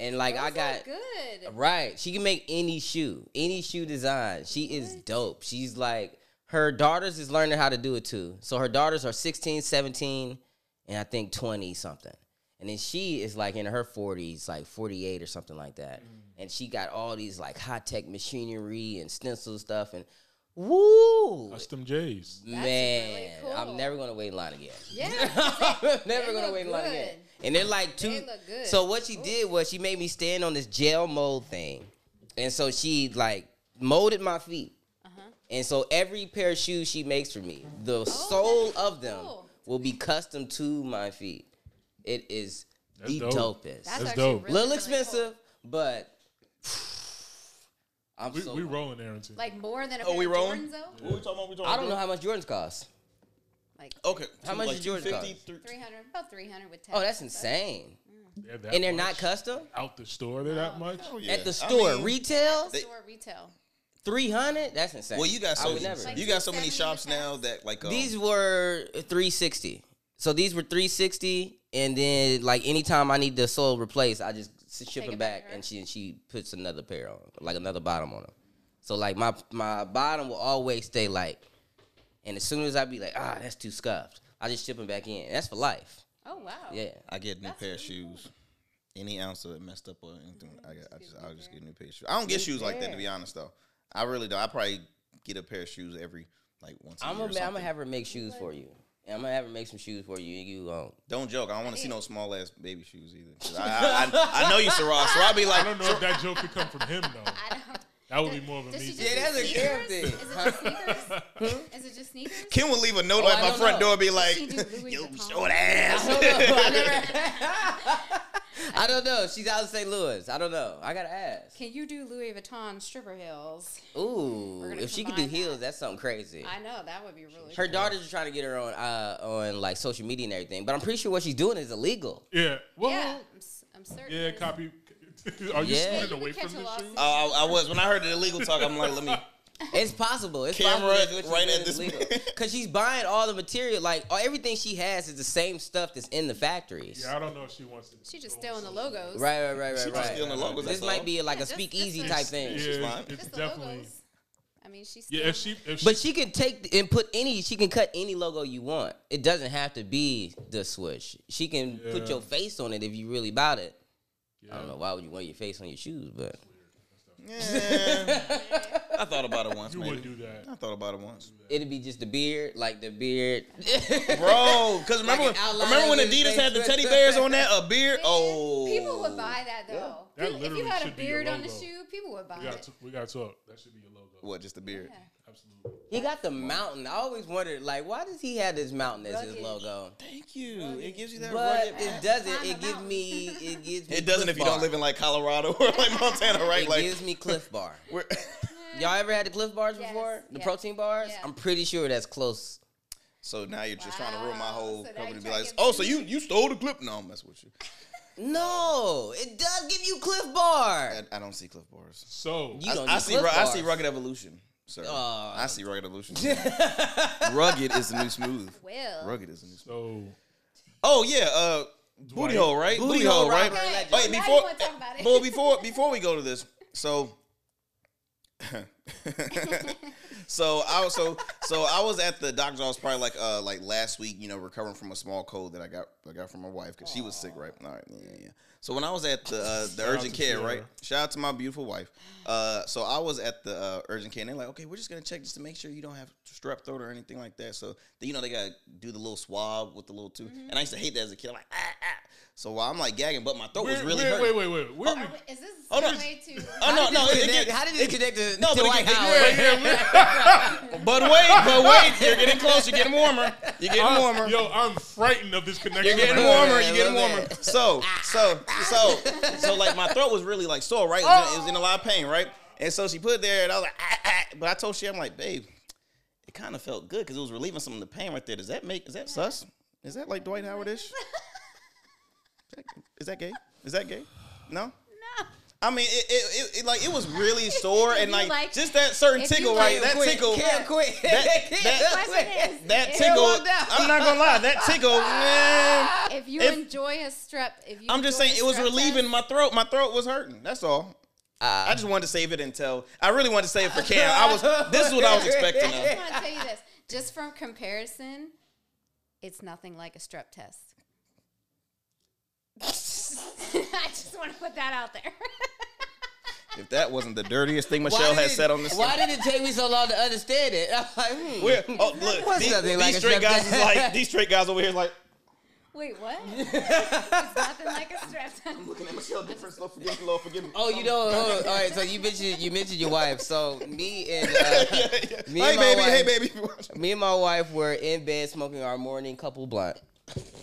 And like I got good. Right. She can make any shoe, any shoe design. She is dope. She's like, her daughters is learning how to do it too. So her daughters are 16, 17, and I think 20 something. And then she is like in her 40s, like 48 or something like that. And she got all these like high tech machinery and stencil stuff. And woo! Custom J's. Man, really cool. I'm never going to wait in line again. Yeah, I'm never gonna wait in line again. And they're like two. They look good. So what she did was she made me stand on this gel mold thing, and so she like molded my feet. Uh-huh. And so every pair of shoes she makes for me, the sole of them Oh, cool. will be custom to my feet. It is That's the dope. dopest. That's, That's dope. really, Little really expensive, but I'm We, so. we rolling, Arrington. Cool. Like more than a Oh, pair we of rolling? Jordans though. What we talking about? We talking I don't know how much Jordans cost. Like Okay. How two- much like did yours 250, cost? 300, about 300 with tax. Oh, that's insane. They're that And they're much. not custom out the store. They're that much. Oh, yeah. at the I store. mean, Retail They- Store retail. three hundred. That's insane. Well, you got so would never. Like you got so many shops now that like um, These were 360. So these were 360, and then like anytime I need the sole replaced, I just s- ship Take them back back, to her? and she she puts another pair on, like another bottom on them. So like my my bottom will always stay like, and as soon as I be like, ah, that's too scuffed, I just ship them back in. That's for life. Oh wow. Yeah. I get a new That's pair of really shoes. Any ounce of it messed up or anything, I, got, I just I'll just get a new pair of shoes. I don't get shoes like that to be honest though. I really don't. I probably get a pair of shoes every like once. A I'm gonna I'm gonna have her make shoes for you. And I'm gonna have her make some shoes for you. You um, Don't joke. I don't want to see no small ass baby shoes either. I, I, I, I know you, Sarah. So I'll be like, I don't know if that joke could come from him though. I don't. That would be more of a Does me. she Yeah, that's a do thing. Is it just sneakers? Is it just sneakers? Kim will leave a note Oh, at my front know. door, be like, She do Louis "Yo, Vuitton. short ass." I. I, never- I don't know. She's out of St. Louis. I don't know. I gotta ask. Can you do Louis Vuitton stripper heels? Ooh, if she could do combine heels, that. that's something crazy. I know that would be really. Her cool. daughters are trying to get her on uh, on like social media and everything, but I'm pretty sure what she's doing is illegal. Yeah. Well, Yeah, yeah, I'm, s- I'm certain. Yeah, copy. Are you Yeah. splitting away from a the lawsuit. shoe? I, I, I was when I heard the illegal talk. I'm like, let me It's possible. It's Camera possible right at this minute. because she's buying all the material. Like all, everything she has is the same stuff that's in the factories. Yeah, I don't know if she wants to. She just stealing the logos. Right, right, right, right, She right. just stealing the logos. This might all. be like Yeah, a just- speakeasy just type like- thing. Yeah, fine. it's Just the definitely. logos. I mean, she's Yeah, if she, if But she, she can take and put any. She can cut any logo you want. It doesn't have to be the swoosh. She can put your face on it if you really about it. I don't know why would you want your face on your shoes, but Yeah. I thought about it once, you maybe. would do that. I thought about it once. it'd be just the beard, like the beard. Bro, because remember, Like when, remember when Adidas had the teddy bears on that? A beard? Oh. People would buy that though. That if you had a should be your beard on the logo. shoe, people would buy We got it. to, we got to talk. That should be your logo. What, just a beard? Absolutely. he got the mountain. I always wondered, like, why does he have this mountain as his Rugged. logo? Thank you. It gives you that But rugged. it doesn't. It gives me. It gives me. It doesn't Cliff if you don't Bar. live in like Colorado or like Montana, right? It Like, gives me Clif Bar. we're, Y'all ever had the Clif Bars Yes, before? The yeah. protein bars? Yeah. I'm pretty sure that's close. so now you're just trying to ruin my Wow. whole So now company. you to be trying like, oh, to get oh, so you you stole the clip? No, I'm messing with you. No, it does give you Clif Bar. I, I don't see Clif Bars. So You I, don't I need see. Cliff Ru- I Bars. see rugged evolution, sir. Oh. I see rugged evolution. rugged is the new smooth. Will. Rugged is the new smooth. so Oh yeah, uh, booty hole, right? Booty Booty, hole hole, right? rocker Okay, legend. Wait, now before, wanna talk about it. well, before before we go to this, so, so I was so so I was at the doctor's office probably like uh like last week, you know, recovering from a small cold that I got I got from my wife because she was sick, right? All right, yeah, yeah. So when I was at the uh, the urgent care, Sierra. right? Shout out to my beautiful wife. Uh, so I was at the uh, urgent care, and they're like, "Okay, we're just gonna check just to make sure you don't have strep throat or anything like that." So you know they gotta do the little swab with the little tooth, Mm-hmm. and I used to hate that as a kid. I'm like, ah, ah. So while I'm like gagging, but my throat was wait, really wait, hurting. wait, wait, wait. Where Are we? we- Is this Oh, no. way to? Oh no, no, it, it, How did it connect to, No, to White get- House? But wait, but wait, you're getting close. You're getting warmer. You're getting I'm- warmer. Yo, I'm frightened of this connection. You're getting warmer. Yeah, You're getting warmer. bit. So, so, so, so, like my throat was really like sore, right? It was, in, it was in a lot of pain, right? And so she put it there, and I was like, ah, ah. but I told she, I'm like, babe, it kind of felt good because it was relieving some of the pain right there. Does that make? Is that sus? Is that like Dwight Howard-ish? Is that gay? Is that gay? No. No. I mean, it, it, it, it like it was really sore and like, like- just that certain if tickle, like- right? That Quick, tickle, Cam, quick. that- that- Question is, that if- tickle. I'm not gonna lie, that tickle, man. If you if- enjoy a strep, if you I'm just saying it was relieving test- my throat. My throat was hurting. That's all. Uh, I just wanted to save it until I really wanted to save it for Cam. I was. This is what I was expecting. I just want to tell you this, just from comparison, it's nothing like a strep test. I just want to put that out there. If that wasn't the dirtiest thing Michelle has it- said on this. Why did it take me so long to understand it? I'm like, hmm. We're, oh look, What's these, these like straight guys is like these straight guys over here is like Wait, what? it's nothing like a strep test. looking at Michelle different. Lord forgive me, Lord forgive me. Oh, you know, hold on. all right. So you mentioned you mentioned your wife. So me and uh, yeah, yeah. Me Hey and my baby, hey wife- baby. me and my wife were in bed smoking our morning couple blunt,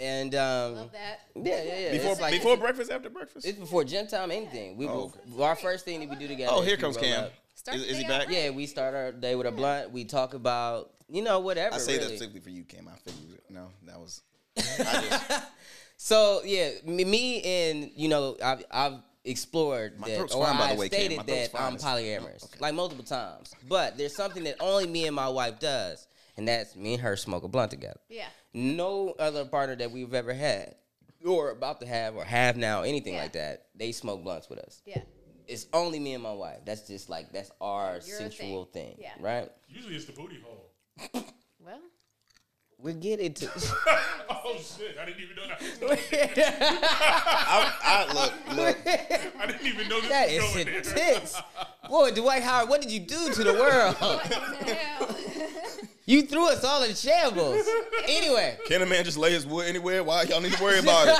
and um, Love that. yeah, yeah, yeah. Before like before breakfast, after breakfast. it's before gym time, anything. We Oh, will our first thing that we do together. Oh, here comes Cam. Is, is he day back? Yeah, we start our day with a blunt. We talk about you know whatever. I say really. that simply for you, Cam. I figured it. No, that was. I just. So yeah, me, me and you know I've, I've explored My that, throat's or fine, by the I've way, Cam. stated My throat's that fine. I'm It's- polyamorous, like multiple times. But there's something that only me and my wife does, and that's me and her smoke a blunt together. Yeah. No other partner that we've ever had, or about to have, or have now, anything Yeah. like that, they smoke blunts with us. Yeah. It's only me and my wife. That's just like that's our Your sensual thing. thing, Yeah. right? Usually it's the booty hole. Well, We get into. Oh shit! I didn't even know that. I, I look, look. I didn't even know this that was is going there. intense, boy. Dwight Howard, what did you do to the world? what the hell? You threw us all in shambles. Anyway, Can a man just lay his wood anywhere? Why y'all need to worry about it?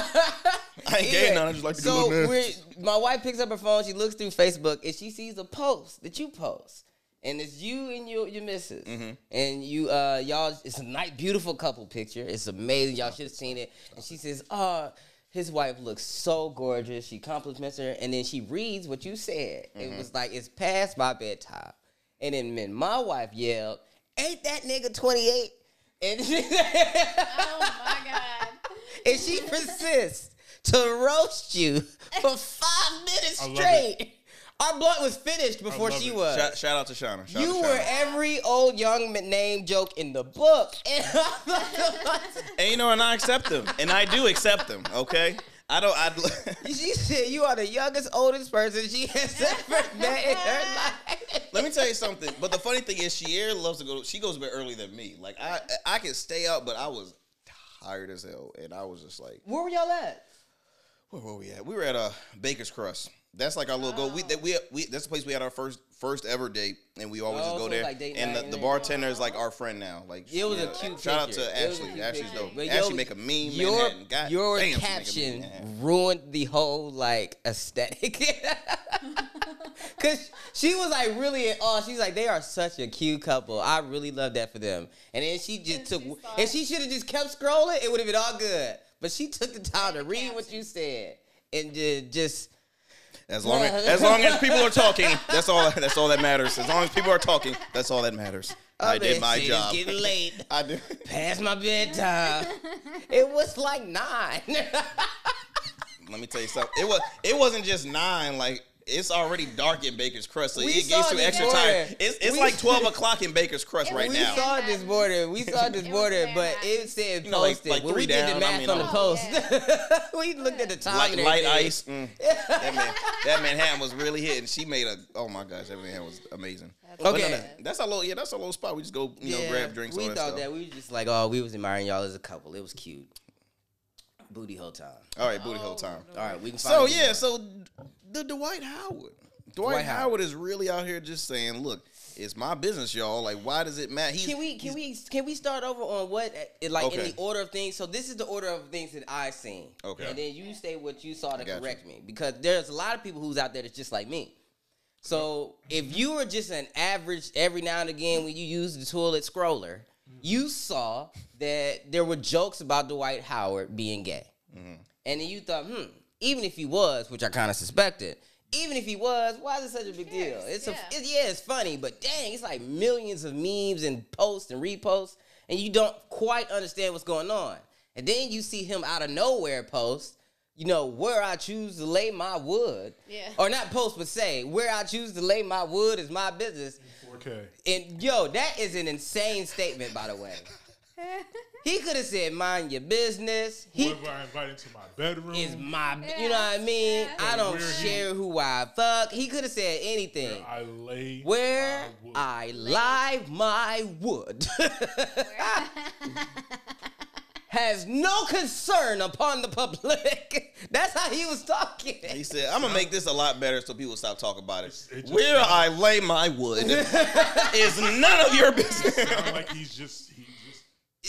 I ain't gay anyway, now. I just like to do so little we're, my wife picks up her phone. She looks through Facebook and she sees a post that you post, and it's you and your your missus, Mm-hmm. and you uh y'all. It's a nice, beautiful couple picture. It's amazing. Y'all should have seen it. And she says, "Oh." His wife looks so gorgeous. She compliments her, and then she reads what you said. Mm-hmm. It was like it's past my bedtime, and then then my wife yelled, "Ain't that nigga 28?" And Oh my god. and she persists to roast you for five minutes I love straight Our blunt was finished before she it. was. Shout, shout out to Shauna. Shout you to were every old young name joke in the book. And you know, and I accept them, and I do accept them. Okay, I don't. I. she said you are the youngest, oldest person she has ever met in her life. Let me tell you something. But the funny thing is, Sierra loves to go. She goes to bed earlier than me. Like I, I can stay out, but I was tired as hell, and I was just like, Where were y'all at? where were we at? We were at uh, Baker's Crust. That's like our little go. We, that oh. we we that's the place we had our first first ever date, and we always Oh, just go so there. like and night the, the bartender is like our friend now. Like It was a cute Shout out to It was Ashley. Ashley's dope. But Ashley yo, make a meme. Your God your damn, she make a caption meme ruined the whole like aesthetic. Cause she was like really in awe. She's like, they are such a cute couple. I really love that for them. And then she just And took. she saw If she should have just kept scrolling, it would have been all good. But she took the time to And the read what you said and ju- just. As long as, as long as people are talking, that's all. That's all that matters. As long as people are talking, that's all that matters. I did my job. It's getting late. I did. Past my bedtime. it was like nine. Let me tell you something. It was. It wasn't just nine. Like it's already dark in Baker's Crust, so We it saw gives you extra morning. time. It's, it's We- like twelve o'clock in Baker's Crust right was we now. saw this morning. We saw this It was morning, but it said You know, like- posted. like when we three did the down, math I mean, on the I'm- post, we looked at the time Light, light ice. Mm. That man, that Manhattan was really hitting. She made a. Oh my gosh, that Manhattan was amazing. But Okay. no, no, that's a little. Yeah, that's our little spot. We just go, you know, grab drinks. We all that thought stuff. that we was just like, oh, we was admiring y'all as a couple. It was cute. Booty hole time. All right, booty hole time. All right, we can. So finally yeah, so the Dwight Howard. Dwight, Dwight Howard. Howard. is really out here just saying, "Look, it's my business, y'all. Like, why does it matter?" He's, Can we can he's- we can we start over on what like in the order of things? So this is the order of things that I seen. Okay. And then you say what you saw to got you. correct me because there's a lot of people who's out there that's just like me. So if you were just an average every now and again when you use the toilet scroller, you saw that there were jokes about Dwight Howard being gay. And then you thought, hmm, even if he was, which I kind of suspected, even if he was, why is it such a big deal? cares? It's a, Yeah. it, yeah, it's funny, but dang, it's like millions of memes and posts and reposts, and you don't quite understand what's going on. And then you see him out of nowhere post, you know, where I choose to lay my wood. Yeah. Or not post, but say, where I choose to lay my wood is my business. 4K. And yo, that is an insane statement, by the way. He could have said, mind your business. He Whoever I invite into my bedroom is my, you know what I mean? Yeah. I don't Where he- share who I fuck. He could have said anything. I lay Where my wood. I lie my wood has no concern upon the public. That's how he was talking. He said, "I'm gonna make this a lot better so people stop talking about it. it Where sounds- I lay my wood is none of your business." sound like he's just he just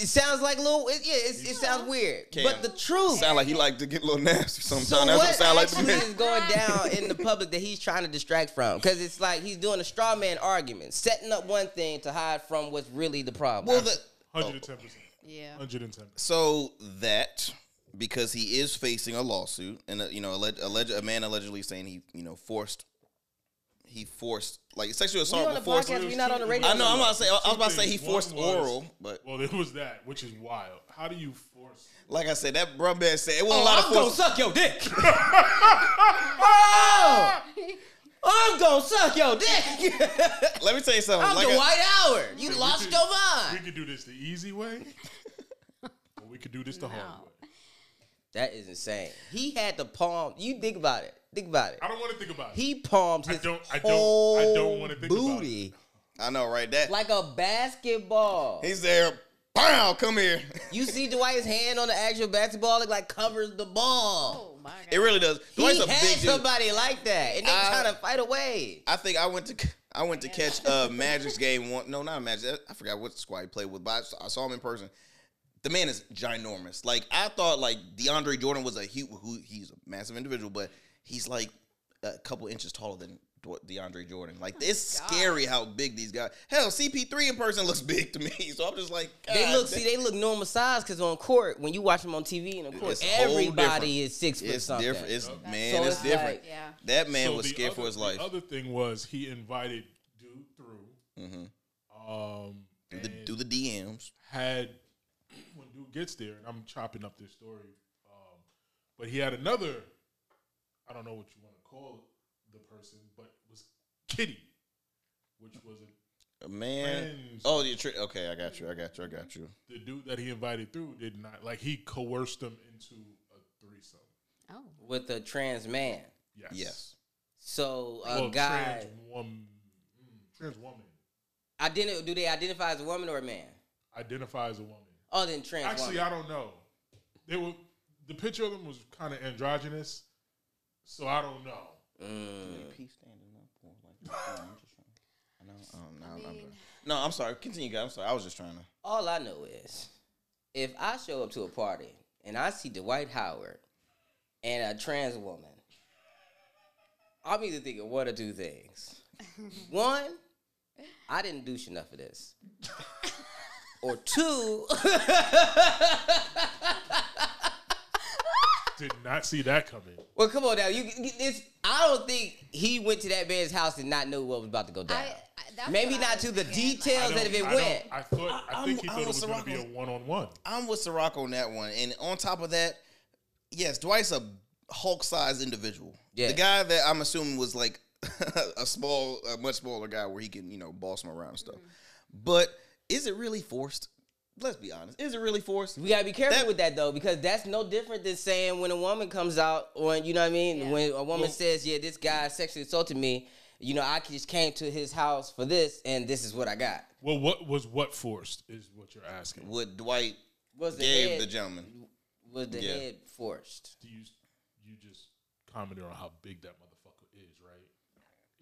It sounds like little. It, yeah, it's, it sounds weird. Cam, but the truth. Sound like he like to get a little nasty sometimes. So That's what what it sound like to actually me. is going down in the public that he's trying to distract from? Because it's like he's doing a straw man argument, setting up one thing to hide from what's really the problem. Well, the, 110 percent. Yeah. 110. so that because he is facing a lawsuit, and uh, you know, alleged, alleged, a man allegedly saying he, you know, forced, he forced like sexual assault. we assault on the podcast, we not on the radio. I know. I'm about to say. I was about to say he forced was- oral, but Well, it was that, which is wild. How do you force? like I said, that bro man said it wasn't Oh, a lot I'm of gonna suck your dick. oh, I'm gonna suck your dick. Let me tell you something. I'm like I- Dwight Howard. You We lost could- your mind. We could do this the easy way, or we could do this the hard way. That is insane. He had the palm. You think about it. Think about it. I don't want to think about it. He palmed I his don't- I don't- whole I don't wanna think about it. booty I know, right? That like a basketball. he's there. Bow, come here. You see Dwight's hand on the actual basketball, it like covers the ball. Oh my god. It really does. Dwight's he a had big dude. somebody like that, and they I- trying to fight away. I think I went to I went to catch uh Magic's game one. No, not a Magic. I forgot what squad he played with, but I saw, I saw him in person. The man is ginormous. Like I thought, like DeAndre Jordan was a huge. Who he's a massive individual, but he's like a couple inches taller than De- DeAndre Jordan. Like it's God. scary how big these guys. Hell, CP3 in person looks big to me. So I'm just like, They look, damn. see, they look normal size because on court, when you watch them on TV and on court, It's a whole different- everybody is six foot It's something. different. It's That's man, So it's it's different. like- Yeah. that man So was the scared other- for his life. The other thing was he invited dude through, Mhm. um, Do the, do the DMs. had when dude gets there, and I'm chopping up this story, um, but he had another. I don't know what you want to call the person, but was Kitty, which was a, a Man. Oh, you tri- okay, I got you. I got you. I got you. the dude that he invited through did not like he coerced them into a threesome. Oh, with a trans man. Yes. Yes. So a Well, guy trans woman, mm, trans woman identi- do they identify as a woman or a man? identify as a woman. Oh, then trans Actually, woman. I don't know. They were the picture of them was kind of androgynous, so I don't know. Peace standing up. or like- I'm just trying- I know. Um, no, I I'm- I'm- no, I'm sorry. Continue, guys. I'm sorry. I was just trying to. All I know is if I show up to a party and I see Dwight Howard and a trans woman, I'm either thinking one or two things. One, I didn't douche enough of this. or two, Did not see that coming. well, come on now. You, you- it's, I don't think he went to that man's house and not know what was about to go down. I, I Maybe not to the thinking, details I that if it I went. I thought. I, think he I'm- thought it was going to be a one on one. I'm with Syrok on that one. And on top of that, yes, Dwight's a Hulk sized individual. Yeah. The guy that I'm assuming was like a small, a much smaller guy where he can, you know, boss him around and stuff. Mm-hmm. But is it really forced? Let's be honest. Is it really forced? We gotta be careful That- with that though, because that's no different than saying when a woman comes out, when you know what I mean, Yeah. when a woman Well- says, "Yeah, this guy sexually assaulted me," you know, I just came to his house for this, and this is what I got. Well, what was what forced is what you're asking. What Dwight Was the gave head the gentleman. was the Yeah. head forced? Do you you just commented on how big that motherfucker is, right?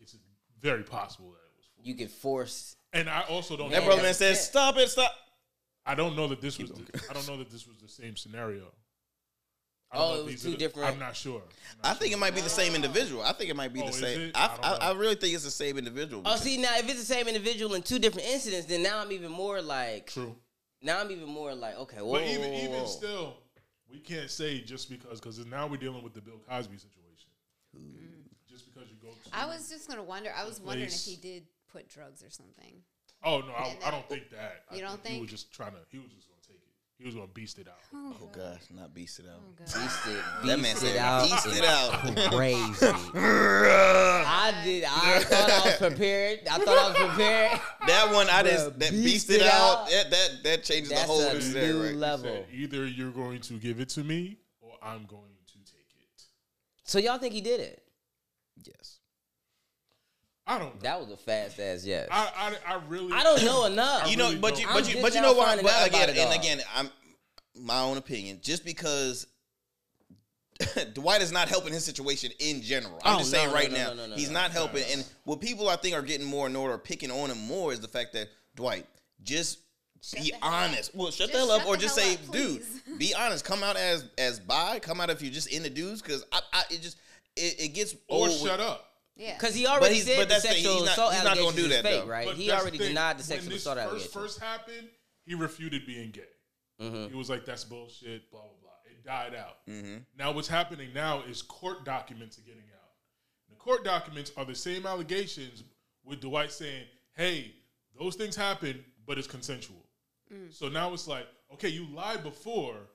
It's very possible that it was. Forced. You can force. And I also don't. That know brother man says, "Stop it, stop." I don't know that this was. The, I don't know that this was the same scenario. Oh, it was two the, different. I'm not sure. I'm not I think sure. it might be the same ah. individual. I think it might be Oh, the same. I, I I. I really think it's the same individual. Oh, because- see now, if it's the same individual in two different incidents, then now I'm even more like. True. Now I'm even more like, okay, whoa, But even whoa, even still, we can't say just because because now we're dealing with the Bill Cosby situation. Just because you go to I was just gonna wonder. I was The wondering if he did put drugs or something. Oh no, I, I don't think that. You I You don't he was just trying to. He was just gonna take it. He was gonna beast it out. oh, oh gosh, not beast it out. Oh. Beast it, That man beast said, it out. "Beast it out." Crazy. I did. I thought I was prepared. I thought I was prepared. That one, I just that beast beast it it out. out. That that that changes That's the whole a scenario, new right? He level. said, either you're going to give it to me or I'm going to take it. So y'all think he did it? Yes. I don't. Know. That was a fast ass yes. I, I I really. I don't know enough. You know, really but you, I'm but you, just but you now know what? finding But again, and again, I'm my own opinion. Just because Dwight is not helping his situation in general, I'm Oh, just no, saying no, right no, now, no, no, no, he's no. not helping. And what people I think are getting more annoyed or picking on him more is the fact that Dwight just Shut be the hell up. honest. Well, shut Just the hell up, shut or just hell say, up, dude, be honest. Come out as as bi. Come out if you're just into dudes, because I, I it just it, it gets or old with- shut up. Yeah. Because he already he's- said but the that's the thing, sexual not- assault he's not gonna allegations do is that, fake, though. right? But he already thing. denied the When sexual this assault first, allegations. First happened, he refuted being gay. Mhm. He was like, "That's bullshit." Blah blah blah. It died out. Mm-hmm. Now what's happening now is court documents are getting out. The court documents are the same allegations with Dwight saying, "Hey, those things happened, but it's consensual." So now it's like, okay, you lied before.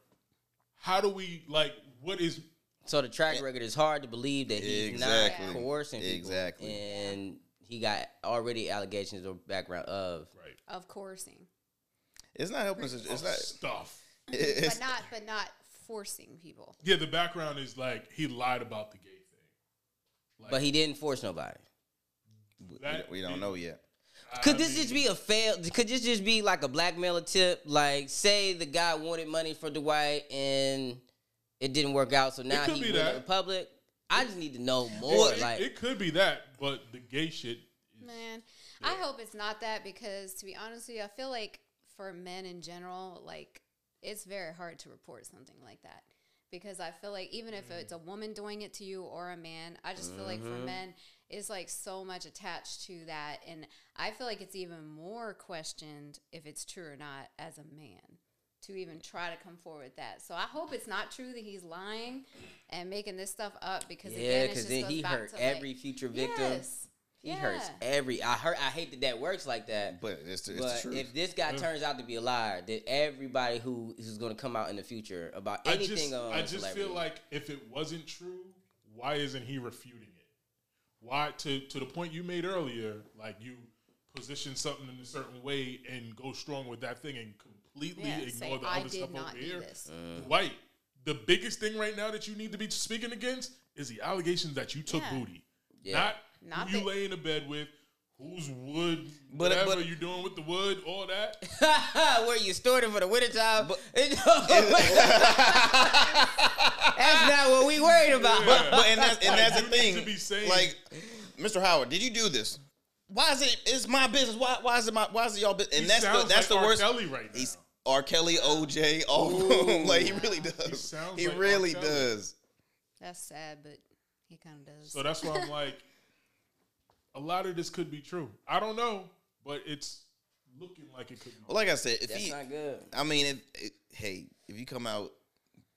How do we like? What is? So the track record is hard to believe that he's Exactly. not coercing people. Exactly. And he got already allegations or background of. Right. of coercing. It's not helping. It's, it's not. Stuff. It's, but not but not forcing people. Yeah, the background is like he lied about the gay thing. Like, But he didn't force nobody. that- we don't know yet. I Could this mean, just be a fail? Could this just be like a blackmailer tip? Like, say the guy wanted money for Dwight and it didn't work out, so now could he be went that. the public. I just need to know more. Well, it, like, it could be that, but the gay shit. Is, Man, I hope it's not that because to be honest with you, I feel like for men in general, like it's very hard to report something like that. Because I feel like even if mm. it's a woman doing it to you or a man, I just feel like for mm-hmm. men, it's like so much attached to that. And I feel like it's even more questioned if it's true or not as a man to even try to come forward with that. So I hope it's not true that he's lying and making this stuff up because yeah, because because then he hurt every future victim. Yes. He hurts every. I hurt. I hate that that works like that. But it's, the- it's But the truth. if this guy mm. turns out to be a liar, then everybody who who's going to come out in the future about anything I just, I just feel like if it wasn't true, why isn't he refuting it? why to to the point you made earlier, like you position something in a certain way and go strong with that thing and completely Yeah, ignore say, the "I other did stuff not over do here. this. Uh. White. The biggest thing right now that you need to be speaking against is the allegations that you took Yeah. booty. Yeah. Not, Not who you that- lay in the bed with, whose wood, But- uh, whatever but- you're doing with the wood, all that. Where you stored it for the wintertime. But- That's not what we worried about. But, but and that's, and that's the thing. to be like, Mr. Howard, did you do this? Why is it? It's my business. Why? Why is it my? Why is it y'all business? And He that's the that's like the R. worst. Kelly right now. He's R. Kelly, OJ, all of them. like he really does. He, sounds like really does. That's sad, but he kind of does. So that's why I'm like, a lot of this could be true. I don't know, but it's looking like it could be. Well, like I said, if That's he, not good. I mean, it, it, hey, if you come out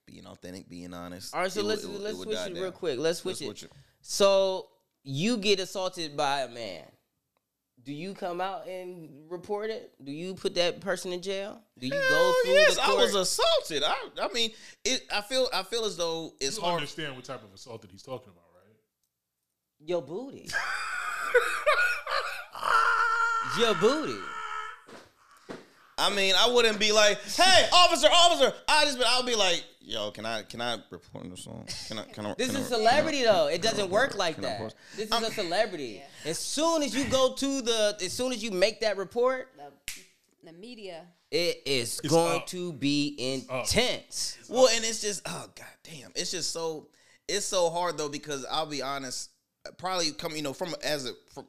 being authentic, being honest, All right, so it let's it will- let's it switch die it real quick. Let's switch, Let's it. switch it. So you get assaulted by a man. Do you come out and report it? Do you put that person in jail? Do you go Hell through yes, the I was assaulted. I, I mean, it. I feel, I feel as though it's hard. you hard. understand what type of assault that he's talking about, right? Your booty. Your booty. I mean, I wouldn't be like, "Hey, officer, officer!" I just, I would be like, "Yo, can I, can I report this on? Can I, can I?" This can is I- celebrity though. It doesn't work like that. This is a celebrity. As soon as you go to the, as soon as you make that report, the, the media. it is It's going up. to be up. intense. Well, and it's just, oh god damn, it's just so, it's so hard though because I'll be honest, probably come, you know, from as a from,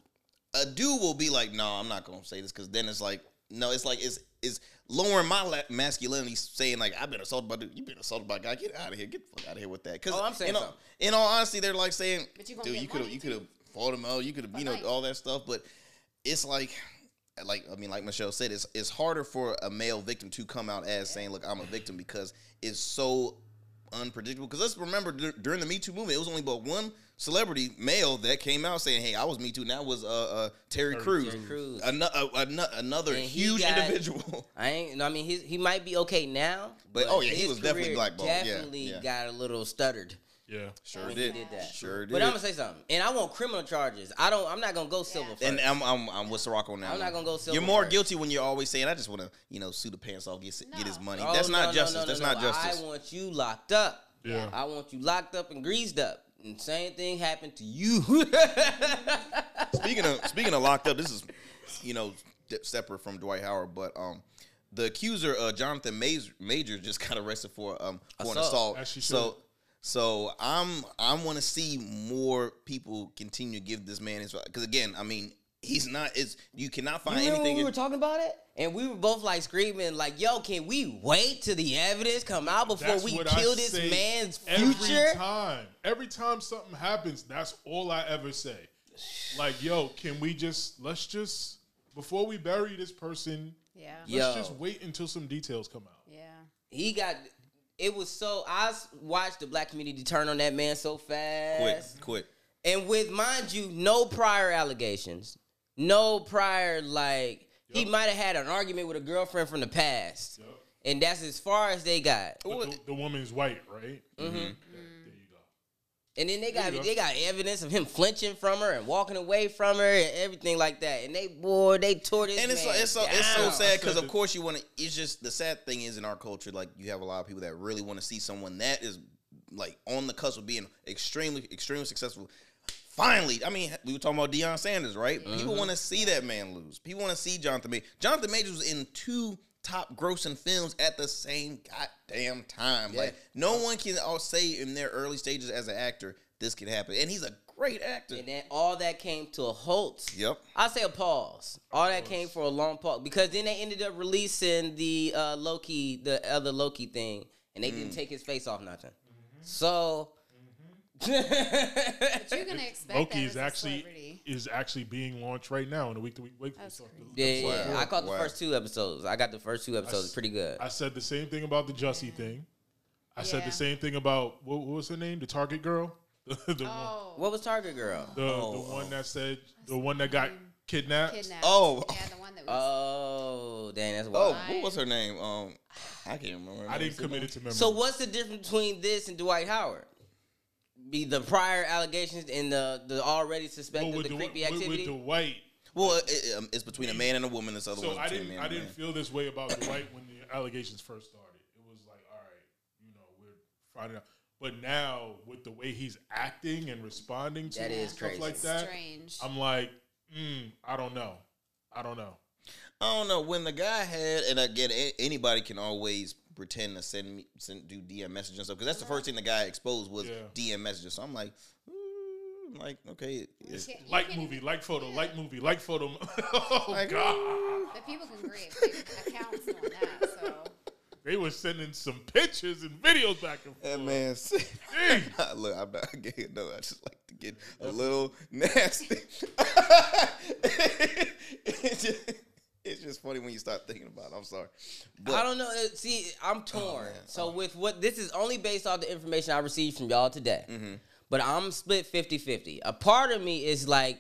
a dude will be like, no, I'm not gonna say this because then it's like, no, it's like it's it's lowering my la- masculinity, saying like, I've been assaulted by dude, you've been assaulted by a guy, get out of here, get the fuck out of here with that. Because Oh, I'm saying in, all, something. in all honesty, they're like saying, But dude, you could have, you could have fought him out, you could have, you know, all that stuff, but it's like. Like I mean, like Michelle said, it's it's harder for a male victim to come out as saying, "Look, I'm a victim," because it's so unpredictable. Because let's remember dur- during the Me Too movement, it was only but one celebrity male that came out saying, "Hey, I was Me Too." And that was uh, uh Terry, Crews, Terry Crews. Ano- uh, ano- another And huge got- individual. I ain't. I mean, he he might be okay now, But, oh, yeah, he was definitely career blackballed. Yeah, Definitely yeah. got a little stuttered. Yeah. sure when did. did that. Sure did. But I'm gonna say something, and I want criminal charges. I don't. I'm not gonna go silver first. and I'm, I'm I'm with Syrok on that. I'm not gonna go silver You're more first. guilty when you're always saying, "I just want to, you know, sue the pants off, get get his money." Oh, That's no, not no, justice. no, no, That's no. not justice. I want you locked up. Yeah. I want you locked up and greased up. And same thing happened to you. speaking of speaking of locked up, this is you know separate from Dwight Howard, but um, the accuser uh, Jonathan Major, Major just got arrested for um for an Assault. assault. As she So should. So I'm I want to see more people continue to give this man his because again I mean he's not it's you cannot find remember anything. when we in- were talking about it? And we were both like screaming, like, yo, can we wait till the evidence come out before That's we what I kill this say man's Every future? time, every time something happens, that's all I ever say. Like, yo, can we just let's just before we bury this person, Yeah. Yeah. let's Yo. just wait until some details come out. Yeah. He got it was so I watched the black community turn on that man so fast. quick, quick. And with mind you, no prior allegations. No prior like he might have had an argument with a girlfriend from the past. And that's as far as they got. But the, the woman's white, right? Mm-hmm. There you go. And then they got go. they got evidence of him flinching from her and walking away from her and everything like that. And they boy, they tore this And it's so, it's so it's so sad because of course you want to. It's just the sad thing is in our culture, like you have a lot of people that really want to see someone that is like on the cusp of being extremely, extremely successful. Finally, I mean, we were talking about Deion Sanders, right? People mm-hmm. want to see that man lose. People want to see Jonathan Majors. Jonathan Majors was in two top grossing films at the same goddamn time. Like no one can all say in their early stages as an actor this could happen, and he's a great actor. And then all that came to a halt. Yep. I say a pause. All that came for a long pause because then they ended up releasing the uh, Loki, the other Loki thing, and they Mm. didn't take his face off nothing. So But you're gonna expect Loki that is as actually celebrity. is actually being launched right now in a week to week week. That's so- yeah, yeah, Wow. I caught the first two episodes. I got the first two episodes. Pretty good. I said the same thing about the Jussie thing. I said the same thing about what, what was her name? The Target girl. the, the one, Oh, What was Target Girl? the, the one that said the one that got kidnapped. kidnapped. Oh. yeah, the one that was. Oh, dang, that's Oh, what was her name? Um, I can't remember. I didn't commit it to memory. So what's the difference between this and Dwight Howard? Be the prior allegations and the the already Well, suspected with, the the, creepy with, with activity. Dwight, Well, it, it, um, it's between a man and a woman. This other so one's I between a didn't man I didn't man. feel this way about Dwight when the allegations first started. It was like, all right, you know, we're finding out. But now with the way he's acting and responding to That is stuff crazy. like that, Strange. I'm like, mm, I don't know, I don't know. I don't know when the guy had, and again, a- anybody can always pretend to send me, send, do DM messages and stuff because that's the first thing the guy exposed was Yeah. DM messages. So I'm like, mm, like okay, it's- can't- you Like can't movie, like photo, yeah. like movie, like photo. oh Like, God, But people can create accounts doing that. So they were sending some pictures and videos back and forth. that man. said- Look, I'm not getting no. I just like to get a little nasty. it's, just, funny when you start thinking about it. I'm sorry, but I don't know. uh, See, I'm torn. so with what this is only based off the information I received from y'all today. Mm-hmm. But I'm split 50-50. A part of me is like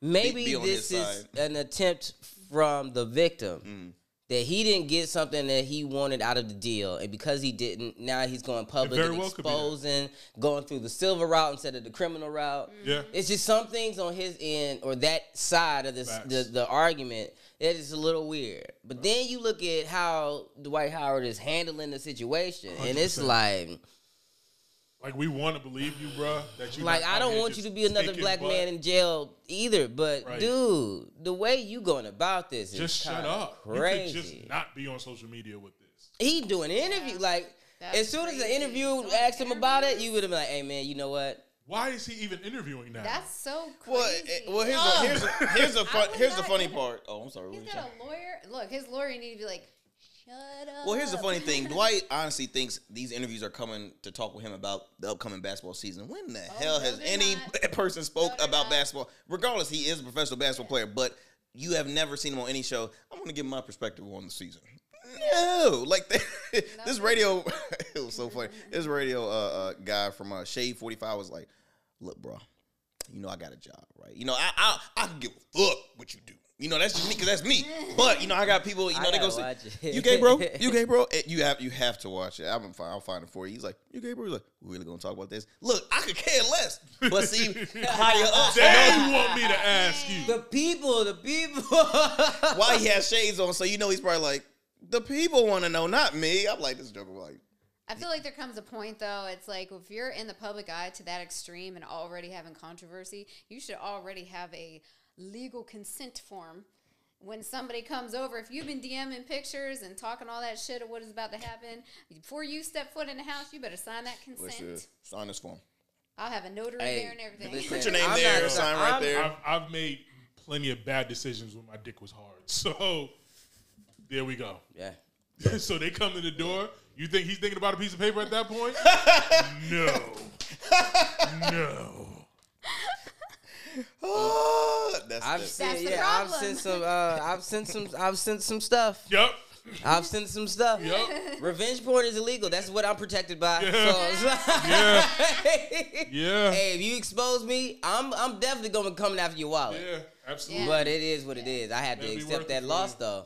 maybe this is side. an attempt from the victim Mm. That he didn't get something that he wanted out of the deal, and because he didn't, now he's going public very and well could be that. exposing, going through the silver route instead of the criminal route. Mm-hmm. Yeah. It's just some things on his end or that side of this the, the argument that is a little weird. But then you look at how Dwight Howard is handling the situation, and it's like, Like we want to believe you, bruh. That you like I don't want you to be another black butt. man in jail either. But Right. dude, the way you going about this is Just shut up. Crazy. You could just not be on social media with this. he doing an interview like. That's as soon as the crazy. interview Doing asked him about it, you would have been like, "Hey man, you know what? Why is he even interviewing now? that's so well, crazy. eh, well, here's a, here's a, here's a fun, here's the funny part. Oh, I'm sorry. what He's were got a lawyer. Look, his lawyer need to be like, shut up. Well, here's the funny thing. Dwight honestly thinks these interviews are coming to talk with him about the upcoming basketball season. When the hell Oh, no, has any not. person spoke No, about not. basketball? Regardless, he is a professional basketball player, but you have never seen him on any show. I'm going to give my perspective on the season. No, like that, this radio, it was so funny. This radio uh, uh, guy from uh, Shade 45 was like, "Look, bro, you know I got a job, right? You know I I, I can give a fuck what you do. You know that's just me because that's me. But you know I got people. You I know they go gotta say, "You gay, bro? You gay, bro? You have you have to watch it. I'm fine. I'll find it for you." He's like, "You gay, bro?" He's like, "We really gonna talk about this?" Look, I could care less. But see, higher up, Damn, you want me to ask you? The people, the people." why he has shades on, so you know he's probably like, "The people want to know, not me." I'm like, this joker, like, I feel like there comes a point though. It's like if you're in the public eye to that extreme and already having controversy, you should already have a legal consent form. When somebody comes over, if you've been DMing pictures and talking all that shit of what is about to happen, before you step foot in the house, you better sign that consent. uh, sign this form. I'll have a notary Hey, there and everything. listen, Put your name I'm there, not- sign right I'm- there. I've, I've made plenty of bad decisions when my dick was hard. So there we go. yeah. so they come to the door. You think he's thinking about a piece of paper at that point? no. No. Oh, that's, I've that's seen, the yeah, I've sent some, uh, I've sent some, I've sent some stuff. Yep. I've sent some stuff. Yep. Revenge porn is illegal. That's what I'm protected by. Yeah. So it's like- Yeah. Yeah. hey, if you expose me, I'm, I'm definitely gonna be coming after your wallet. Yeah. Absolutely. But it is what it is. I had to That'd be accept that loss though.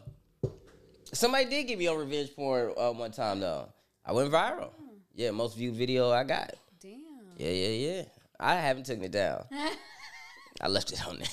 Somebody did give me on revenge porn uh, one time though. I went viral. Yeah, most viewed video I got. Damn. Yeah, yeah, yeah. I haven't taken it down. I left it on there.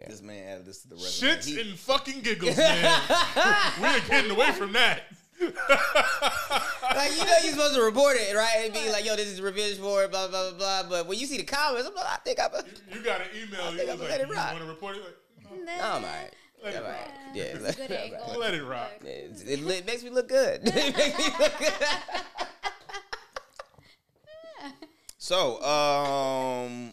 this man added this to the resume. Shits He- and fucking giggles, man. We're getting away from that. like you know you're supposed to report it, right? And be like, yo, this is revenge porn, blah blah blah blah. But when you see the comments, I'm like, I think I'm. A, You got an email. You think was I'm gonna like, let it you want to report it? Like, no, no, I'm alright. Let it I'm alright. rock. Yeah, That's a good angle. let it rock. It, it, li- makes me look good. it makes me look good. So, um,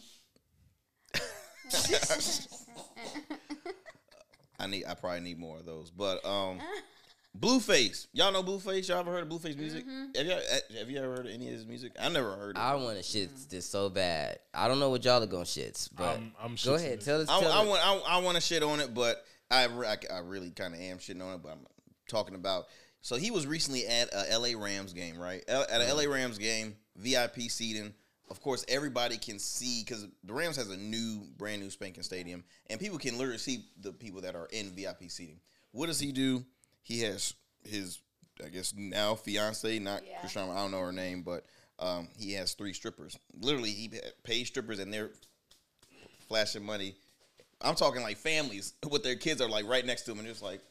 I need. I probably need more of those. But um, Blueface. Y'all know Blueface? Y'all ever heard of Blueface music? Have you Have you ever heard of any of his music? I never heard. Of I want to shits this so bad. I don't know what y'all are gonna shits, but I'm- I'm go ahead. in Tell us. I, tell I us. want. I, I want to shit on it, but I, I, I really kind of am shitting on it. But I'm talking about. So he was recently at a LA Rams game, right? L- At a LA Rams game, VIP seating. Of course, everybody can see because the Rams has a new, brand new spanking stadium, and people can literally see the people that are in VIP seating. What does he do? He has his, I guess now fiance, not Yeah. Chrisean. I don't know her name, but Um, he has three strippers. Literally, he pays strippers, and they're flashing money. I'm talking like families with their kids are like right next to him, and just like.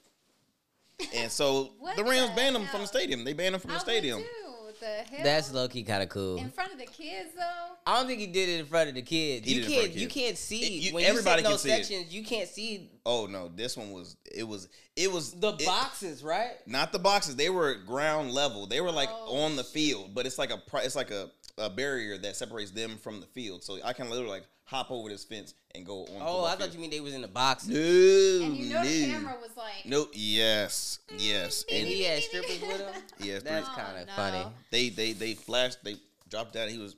And so the Rams banned him from the stadium. They banned him from I the stadium. too. The hell? That's low key kind of cool. in front of the kids though. I don't think he did it in front of the kids. He you did it in front can't. of You can't see It- you- when everybody you can sit in see those it. sections. You can't see Oh no, this one was it was it was the it- boxes, right? Not the boxes. They were ground level. They were like Oh, on the field, but it's like a it's like a, a barrier that separates them from the field. So I can literally like hop over this fence and go on. Oh, I thought you mean they was in the box. No, And you know the camera was like, No, yes, yes, And and he had strippers with him. yes, That's kind of no. funny. they they they flashed. They dropped down. He was.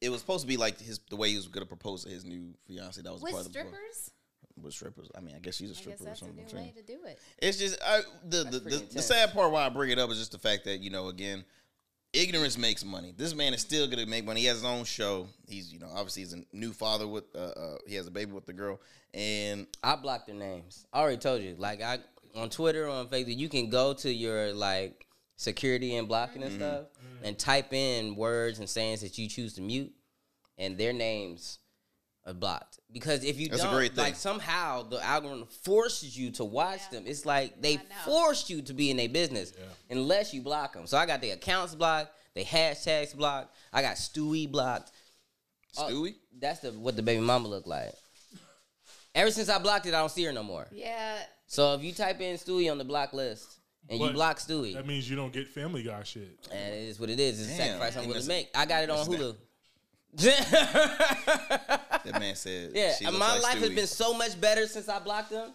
It was supposed to be like his the way he was gonna propose to his new fiance. That was with part of the book. strippers. With strippers. I mean, I guess she's a I guess stripper or that's a something. new I'm way to do it. It's just I, the the, the, the sad part why I bring it up is just the fact that you know again, ignorance makes money. This man is still gonna make money. He has his own show. He's you know obviously he's a new father with uh, uh he has a baby with the girl and I blocked their names. I already told you. Like I on Twitter, on Facebook, you can go to your like security and blocking Mm-hmm. and stuff, and type in words and sayings that you choose to mute, and their names blocked. Because if you That's don't, great thing. like somehow the algorithm forces you to watch Yeah. them. It's like they I know. forced you to be in their business unless you block them. So I got the accounts blocked, the hashtags blocked. I got Stewie blocked. Uh, Stewie. That's the what the baby mama looked like. Ever since I blocked it, I don't see her no more. Yeah. So if you type in Stewie on the block list and you block Stewie, That means you don't get Family Guy shit. and it is what it is. It's a sacrifice I'm willing to make. I got it on that's Hulu. That man said yeah, she my like life has been so much better since I blocked them.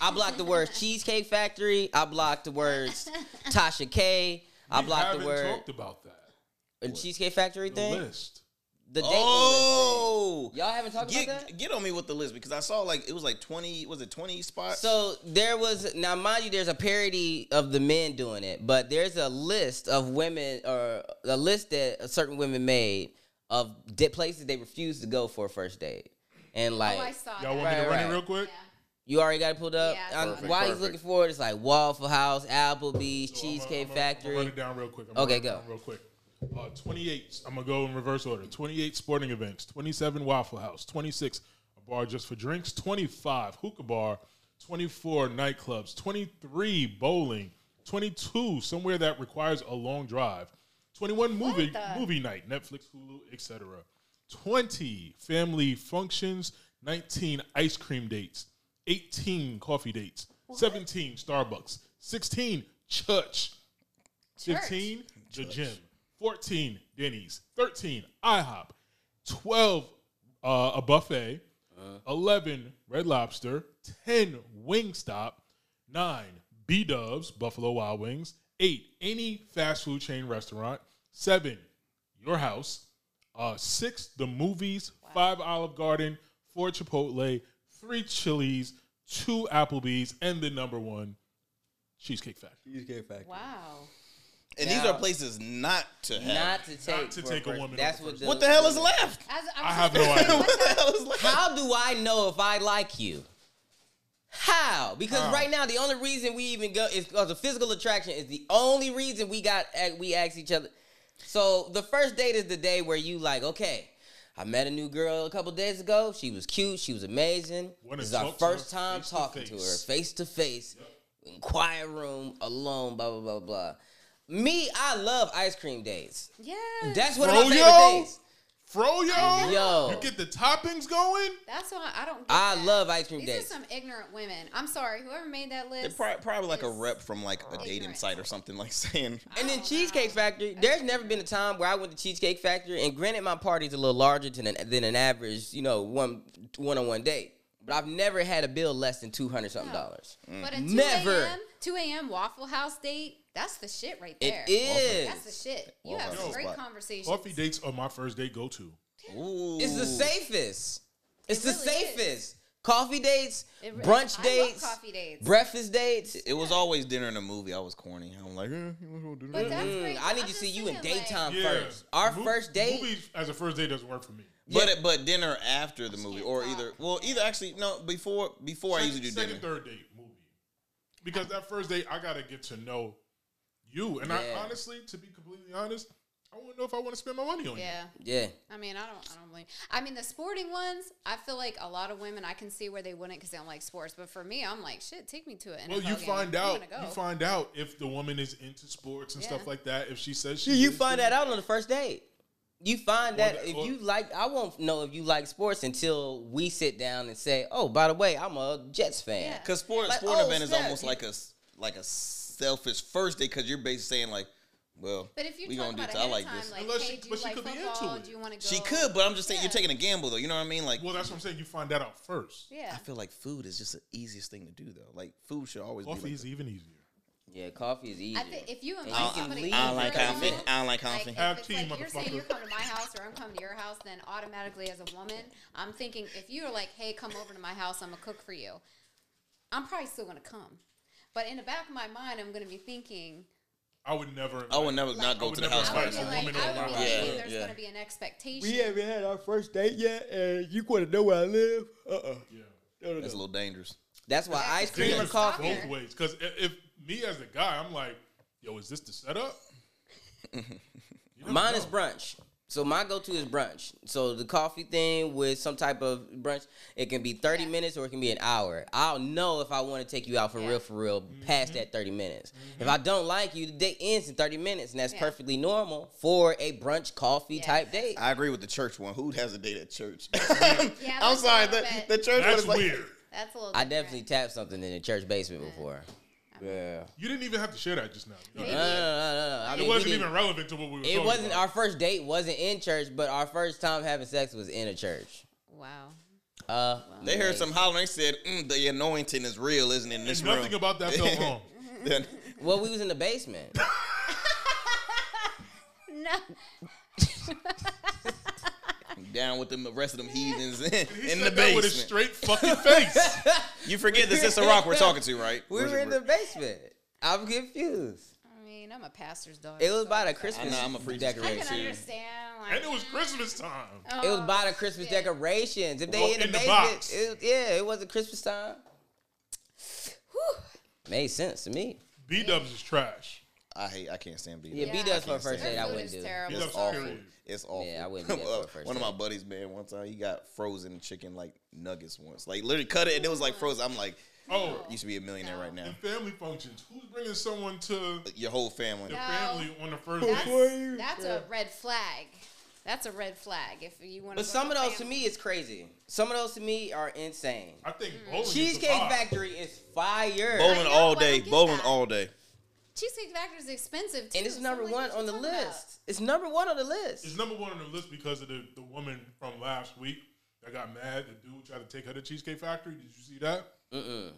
I blocked the words Cheesecake Factory. I blocked the words Tasha K. I We blocked the word talked about that. uh, Cheesecake Factory The thing. list. The date Oh, list. Y'all haven't talked get about that? get on me with the list because I saw like it was like twenty. Was it twenty spots? So there was now, mind you, there's a parody of the men doing it, but there's a list of women or a list that certain women made of di- places they refuse to go for a first date, and like oh, I saw Y'all that. want me to Right, run right. it real quick? Yeah. you already got it pulled up. Yeah. Perfect, while he's looking for it, it's like Waffle House, Applebee's, So I'ma- Cheesecake I'ma- Factory. I'ma run it down real quick. I'm Okay, go. down real quick. Uh, 28. I'm gonna go in reverse order. 28 sporting events. 27 Waffle House. 26 a bar just for drinks. 25 hookah bar. 24 nightclubs. 23 bowling. 22 somewhere that requires a long drive. 21 movie movie night. Netflix, Hulu, etc. 20 family functions. 19 ice cream dates. 18 coffee dates. 17 Starbucks. 16 church. 15, the gym. 14, Denny's. 13, IHOP. 12, uh, a buffet. 11, Red Lobster. 10, Wingstop. 9, B Dubs, Buffalo Wild Wings. 8, any fast food chain restaurant. 7, your house. Uh, 6, the movies. 5, Olive Garden. 4, Chipotle. 3, Chili's. 2, Applebee's. And the number one, Cheesecake Factory. Cheesecake Factory. Wow. and these are places not to have. Not to take, Not to take a first- woman That's what the, what the hell is left? As, I have no idea. what the hell is left? How do I know if I like you? How? Because How? right now the only reason we even go is because of physical attraction is the only reason we got we ask each other. So the first date is the day where you like, okay, I met a new girl a couple days ago. She was cute. She was amazing. Wanna this is our talk to her first time face to talking to her face. face to face, in quiet room, alone. Blah blah blah blah. Me, I love ice cream dates. Yeah. That's one of my Froyo? favorite days. Froyo, Yo. you get the toppings going. That's why I don't. Get I that. love ice cream These dates. are some ignorant women. I'm sorry. Whoever made that They're list. probably, probably like a rep from like a dating Ignorant. site or something, like saying, And then Cheesecake know. Factory, there's never been a time where I went to Cheesecake Factory, and granted, my party's a little larger than an, than an average, you know, one one on one date. But I've never had a bill less than two hundred something No. dollars. But a mm. 2 Never. a.m. 2 a.m. Waffle House date, that's the shit right there. It is. That's the shit. You have House some great conversations. Coffee dates are my first date go to. "Ooh, It's the safest. It's the It really is. safest. Coffee dates, It re- brunch I love dates, coffee dates. breakfast dates. It was always dinner in a movie. I was corny. I'm like, eh, you wanna go dinner? But that's Mm, great. I need I'm to see you in saying, like, daytime Yeah, first. Our Mo- first date. Movies as a first date doesn't work for me. But but dinner after the movie, or talk. either well, either actually no before before I usually do second, dinner. third date movie. Because that first date, I gotta get to know you. And I honestly, to be completely honest, I want to know if I want to spend my money on you. Yeah. Yeah. I mean, I don't, I don't blame. I mean, the sporting ones, I feel like a lot of women, I can see where they wouldn't because they don't like sports. But for me, I'm like, shit, take me to it. Well, you find out. You find out if the woman is into sports and Yeah. stuff like that. If she says she, You, you find that out on the first date. You find that the- if or- you like, I won't know if you like sports until we sit down and say, "Oh, by the way, I'm a Jets fan." Yeah. Because sport Like, sporting oh, event is almost like a s- like a selfish first day because you're basically saying like, well, But if you we talk gonna do about this. ahead I like time, this. like, Unless hey, she- do but she like could be into it. Do you want to go? She could, but I'm just saying Yeah. you're taking a gamble though. You know what I mean? Like, Well, that's what I'm saying. You find that out first. Yeah. I feel like food is just the easiest thing to do though. Like food should always Coffee be. Like is that. even easier. Yeah, coffee is easier. I think if you And invite you can somebody, leave I don't like for coffee. meal, I don't like Like, coffee. if Have it's tea, like you're saying motherfucker. you're coming to my house or I'm coming to your house, then automatically as a woman, I'm thinking if you're like, hey, come over to my house, I'm gonna cook for you. I'm probably still gonna come, but in the back of my mind, I'm gonna be thinking. I would never. I would never Like, not go to the house I would invite be a first. like, woman I would my be Yeah, there's yeah. gonna be an expectation. we haven't had our first date yet, and you want to know where I live? Uh uh Yeah. That's a little dangerous. That's why Yeah, ice cream or coffee. both ways. Because if, if me as the guy, I'm like, yo, is this the setup? You never Mine is brunch. So my go-to is brunch. So the coffee thing with some type of brunch, it can be 30 Yeah. minutes or it can be an hour. I'll know if I want to take you out for Yeah. real, for real, mm-hmm. past that 30 minutes. If mm-hmm. I don't like you, the date ends in 30 minutes, and that's Yeah. perfectly normal for a brunch coffee Yeah. type date. I agree with the church one. Who has a date at church? Yeah, I'm sorry. The, the church one That's is like weird. That's a little. I different. definitely tapped something in the church basement before. Yeah. You didn't even have to share that just now. You know, No, no, no, no, no. I It mean, we wasn't even relevant to what we were It wasn't about. our first date. wasn't in church, but our first time having sex was in a church. Wow. Uh, They heard some hollering. They said, mm, "The anointing is real, isn't it?" In this And room. nothing about that felt wrong. Then- Well, we was in the basement. No. down with them, the rest of them heathens in, He in said the that with a basement. straight fucking face. You forget this is the rock we're talking to, right? We Where's were in the basement. I'm confused. I mean, I'm a pastor's daughter. It was so by the Christmas I know, I'm a preacher's I decoration. can understand. Like, and it was Christmas time. Oh, it was oh, by the Christmas shit. decorations. If they Well, in the in the basement, box. it, yeah, it wasn't Christmas time. Made sense to me. B Dubs is trash. I hate. I can't stand beef. Yeah, Yeah. B Dubs for a first Their date. I wouldn't is do. terrible. It's It's awful. It's awful. Yeah, I wouldn't do that for a first One of my buddies, man, one time he got frozen chicken like nuggets once. Like literally cut it and it was like frozen. I'm like, Oh, you should be a millionaire right now. in family functions, who's bringing someone to Your whole family. Your No. family on the first That's, date? that's a red flag. That's a red flag. If you want. But some of those to me is crazy. Some of those to me are insane. I think bowling Cheesecake the. Factory is fire. Bowling know, all day. Bowling that. all day. Cheesecake Factory is expensive too. And it's so, number like, one on the talking about? list. It's number one on the list. It's number one on the list because of the, the woman from last week that got mad. The dude tried to take her to Cheesecake Factory. Did you see that? Mm-mm.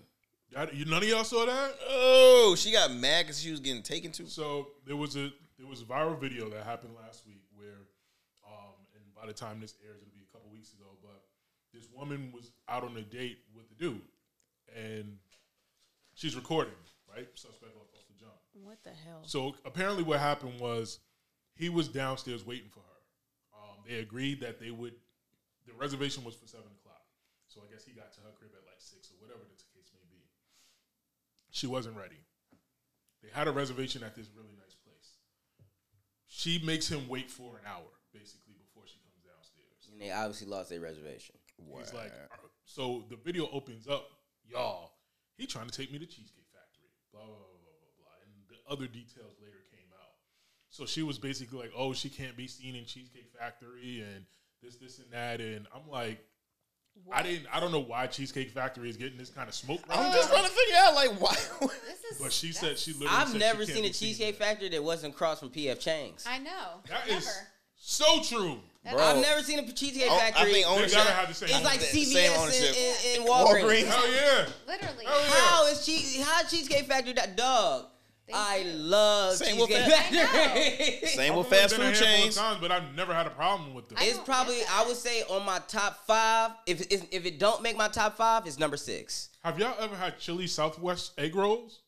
That- you, none of y'all saw that? Oh, she got mad because she was getting taken to. So there was a there was a viral video that happened last week where, um, and by the time this airs, it'll be a couple weeks ago. But this woman was out on a date with the dude, and she's recording. Right, suspect off, off the jump. What the hell? So apparently, what happened was he was downstairs waiting for her. Um, they agreed that they would. The reservation was for seven o'clock, so I guess he got to her crib at like six or whatever the case may be. She wasn't ready. They had a reservation at this really nice place. She makes him wait for an hour, basically, before she comes downstairs. And they obviously lost their reservation. He's like, so the video opens up, y'all. He trying to take me to Cheesecake Factory, blah blah blah blah blah blah, and the other details later came out. So she was basically like, oh, she can't be seen in Cheesecake Factory and this, this, and that, and I'm like, I didn't, I don't know why Cheesecake Factory is getting this kind of smoke. Right I'm now, just trying to figure out like why. This is. but she said she literally. I've said never she can't seen a be seen Cheesecake there. Factory that wasn't across from PF Chang's. I know. That Never. is so true. Bro, I've never seen a Cheesecake Oh, I Factory. think They ownership. gotta have the same. it's like Same CVS ownership. and, and, and Walgreens. Walgreens. Hell yeah. Literally. Hell yeah. How is cheese? How Cheesecake Factory that dog? They I do. love Same Cheesecake that. Factory. Same with fast food handful of chains. times, but I've never had a problem with them. It's don't probably I would say on my top five. If if it don't make my top five, it's number six. Have y'all ever had chili Southwest egg rolls?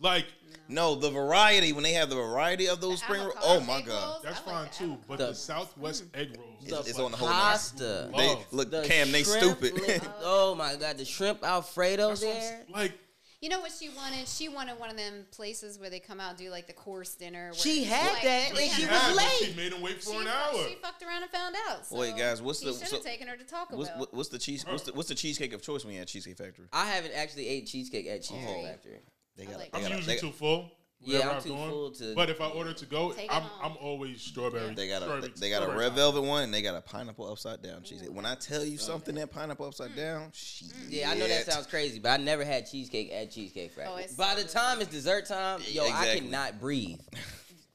Like No, the variety when they have the variety of those The spring. rolls. avocado Oh my egg god, rolls, that's I fine like the too, avocado. but The- the, Southwest mm. egg rolls, It's- it's like on the whole Pasta. they love. look The Cam. They shrimp stupid. li- oh my god, the shrimp Alfredo That's what I'm there. like You know what she wanted? She wanted one of them places where they come out and do like the course dinner. where She it's had like- that, and she She was had, but late. She made him wait for She an hour. She fucked around and found out. So Wait, guys, what's he the- should so- have taken her to Taco What's, Bell. what- what's the cheese? What's the, what's the cheesecake of choice when you at Cheesecake Factory? I haven't actually ate cheesecake at Cheesecake Oh. Factory. They I got. like they I'm got. a- usually they too full. Yeah, wherever I'm too going. full to- But if I order to go, I'm. I'm always strawberry. They got a strawberry- they got a red velvet one. and They got a pineapple upside down cheesecake. Mm. When I tell you mm. something, that pineapple upside mm. down, shit. Yeah, I know that sounds crazy, but I never had cheesecake at Cheesecake Factory. Oh, By so the time it's dessert time, yo, I cannot breathe.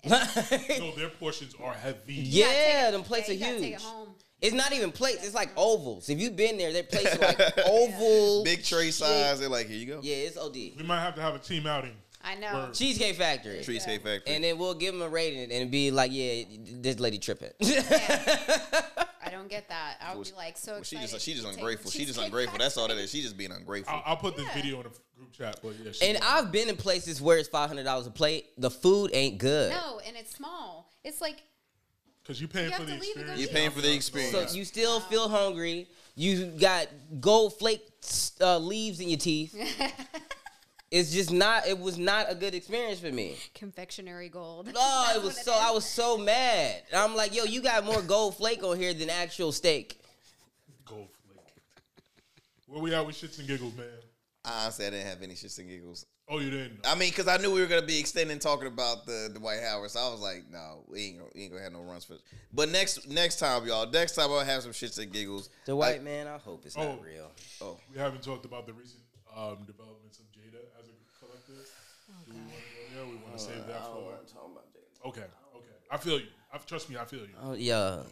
No, their portions are heavy. yeah, gotta take it- them plates yeah, are you gotta huge. Take it home. It's not even plates; it's like ovals. If you've been there, their plates are like oval, Big tray shit. size. They're like, here you go. Yeah, it's OD. We might have to have a team outing. I know. Word. Cheesecake Factory. Cheesecake Factory. And then we'll give them a rating and be like, yeah, this lady tripping. I don't get that. I would be like so Well, she excited. just she just ungrateful. She just Cheesecake ungrateful. That's all that Factory. She just being ungrateful. I'll, I'll put this Yeah. video in the group chat. But yeah, and was. I've been in places where it's five hundred dollars a plate. The food ain't good. No, and it's small. It's like Because you're paying You for the to leave and go experience. You're paying for the experience. So you still feel hungry. You got gold flake uh, leaves in your teeth. it's just not. It was not a good experience for me. confectionery gold. Oh, it was so. is. I was so mad. And I'm like, yo, you got more gold flake on here than actual steak. Gold flake. Where we at with shits and giggles, man? I honestly, I didn't have any shits and giggles. Oh, you didn't. I mean, because I knew we were gonna be extending talking about the the White Howard, so I was like, no, we ain't gonna, we ain't gonna have no runs for. But next next time, y'all, next time I'll have some shits and giggles. The white man, I hope it's Oh. not real. Oh, We haven't talked about the recent um, developments of Jada as a collective. Do we want to go there? We want to save that for. Okay, okay. I feel you. I, trust me, I feel you. Oh yeah,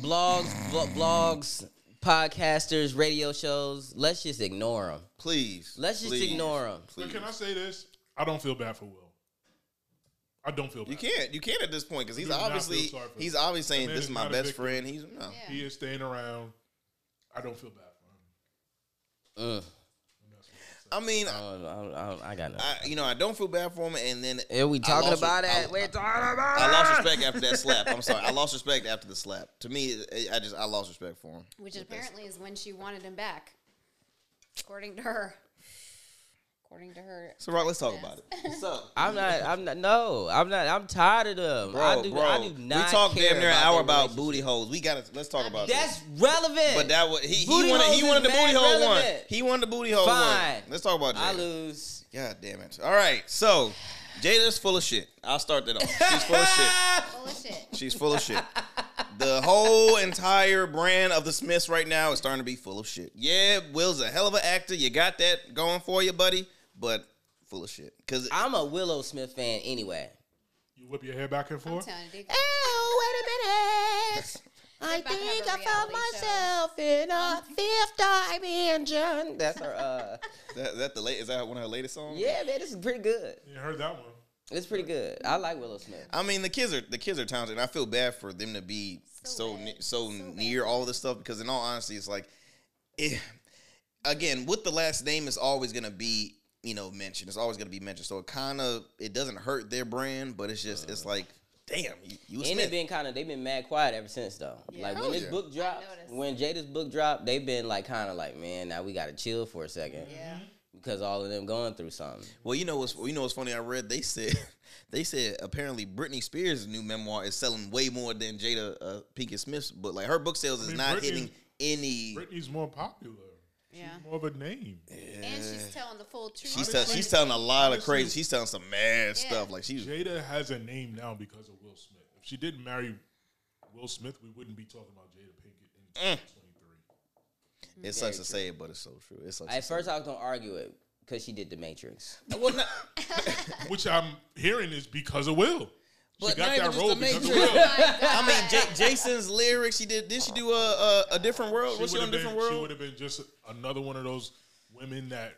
blogs, vlo- blogs, podcasters, radio shows. Let's just ignore them. please. Let's just please, ignore them. But Please. can I say this? I don't feel bad for Will. I don't feel bad. You can't. You can't at this point because he's Do not feel obviously he's him. obviously saying this is is my best friend. He's no. Yeah. He is staying around. I don't feel bad for him. Ugh. I mean, I, I, I, I got no. I you know I don't feel bad for him, and then Are we talking lost- about I- it? We're talking about I lost respect after that slap. I'm sorry. I lost respect after the slap. To me, I just I lost respect for him. Which apparently is when she wanted him back, according to her. According to her. So, Rock, let's talk about it. So, I'm not. I'm not. No, I'm not. I'm tired of them. bro, I do. bro, I do not. we talked care damn near an about hour their about booty holes. We got to let's talk about That's that. relevant. But that was he, he Booty wanted he wanted the booty mad hole one. He wanted the booty hole Fine. one. Let's talk about that. I lose. God damn it. All right. So, Jada's full of shit. I'll start that off. She's full of shit. Full of shit. She's full of shit. The whole entire brand of the Smiths right now is starting to be full of shit. Yeah, Will's a hell of an actor. You got that going for you, buddy, but full of shit. Cause I'm a Willow Smith fan anyway. You whip your hair back and I'm forth. telling you. Oh, wait a minute. I about to have think I found reality show. myself in a fifth dimension. That's her. Uh, that, that the late is that one of her latest songs? yeah, man, this is pretty good. You heard that one. It's pretty good. I like Willow Smith. I mean, the kids are the kids are talented, and I feel bad for them to be so So ne- bad. so, So bad. near all this stuff. Because in all honesty, it's like, it, again, with the last name is always gonna be you know mentioned. It's always gonna be mentioned. So it kind of it doesn't hurt their brand, but it's just it's like, damn, you, you And Smith. they've been kind of they've been mad quiet ever since though. Like when this yeah. book dropped, when Jada's book dropped, they've been like kind of like, man, now we gotta chill for a second Yeah. because all of them going through something. Well, you know what's you know what's funny? I read they said they said apparently Britney Spears' new memoir is selling way more than Jada uh, Pinkett Smith's book. Like her book sales is mean, not Britney- hitting any. Britney's more popular. She's Yeah. more of a name. And she's telling the full truth. She's tell, she's telling a lot of crazy. She's telling some mad stuff. Like she's Jada has a name now because of Will Smith. If she didn't marry Will Smith, we wouldn't be talking about Jada Pinkett in mm. 2023. it sucks to say it, but it's so true. It sucks. At to say first, I was gonna argue it because she did The Matrix. well, not, Which I'm hearing is because of Will. She But got not that role because of I mean, J- Jason's lyrics. She did. Did she do a a, a different world? Was she on a would've different been, She would have been just another one of those women that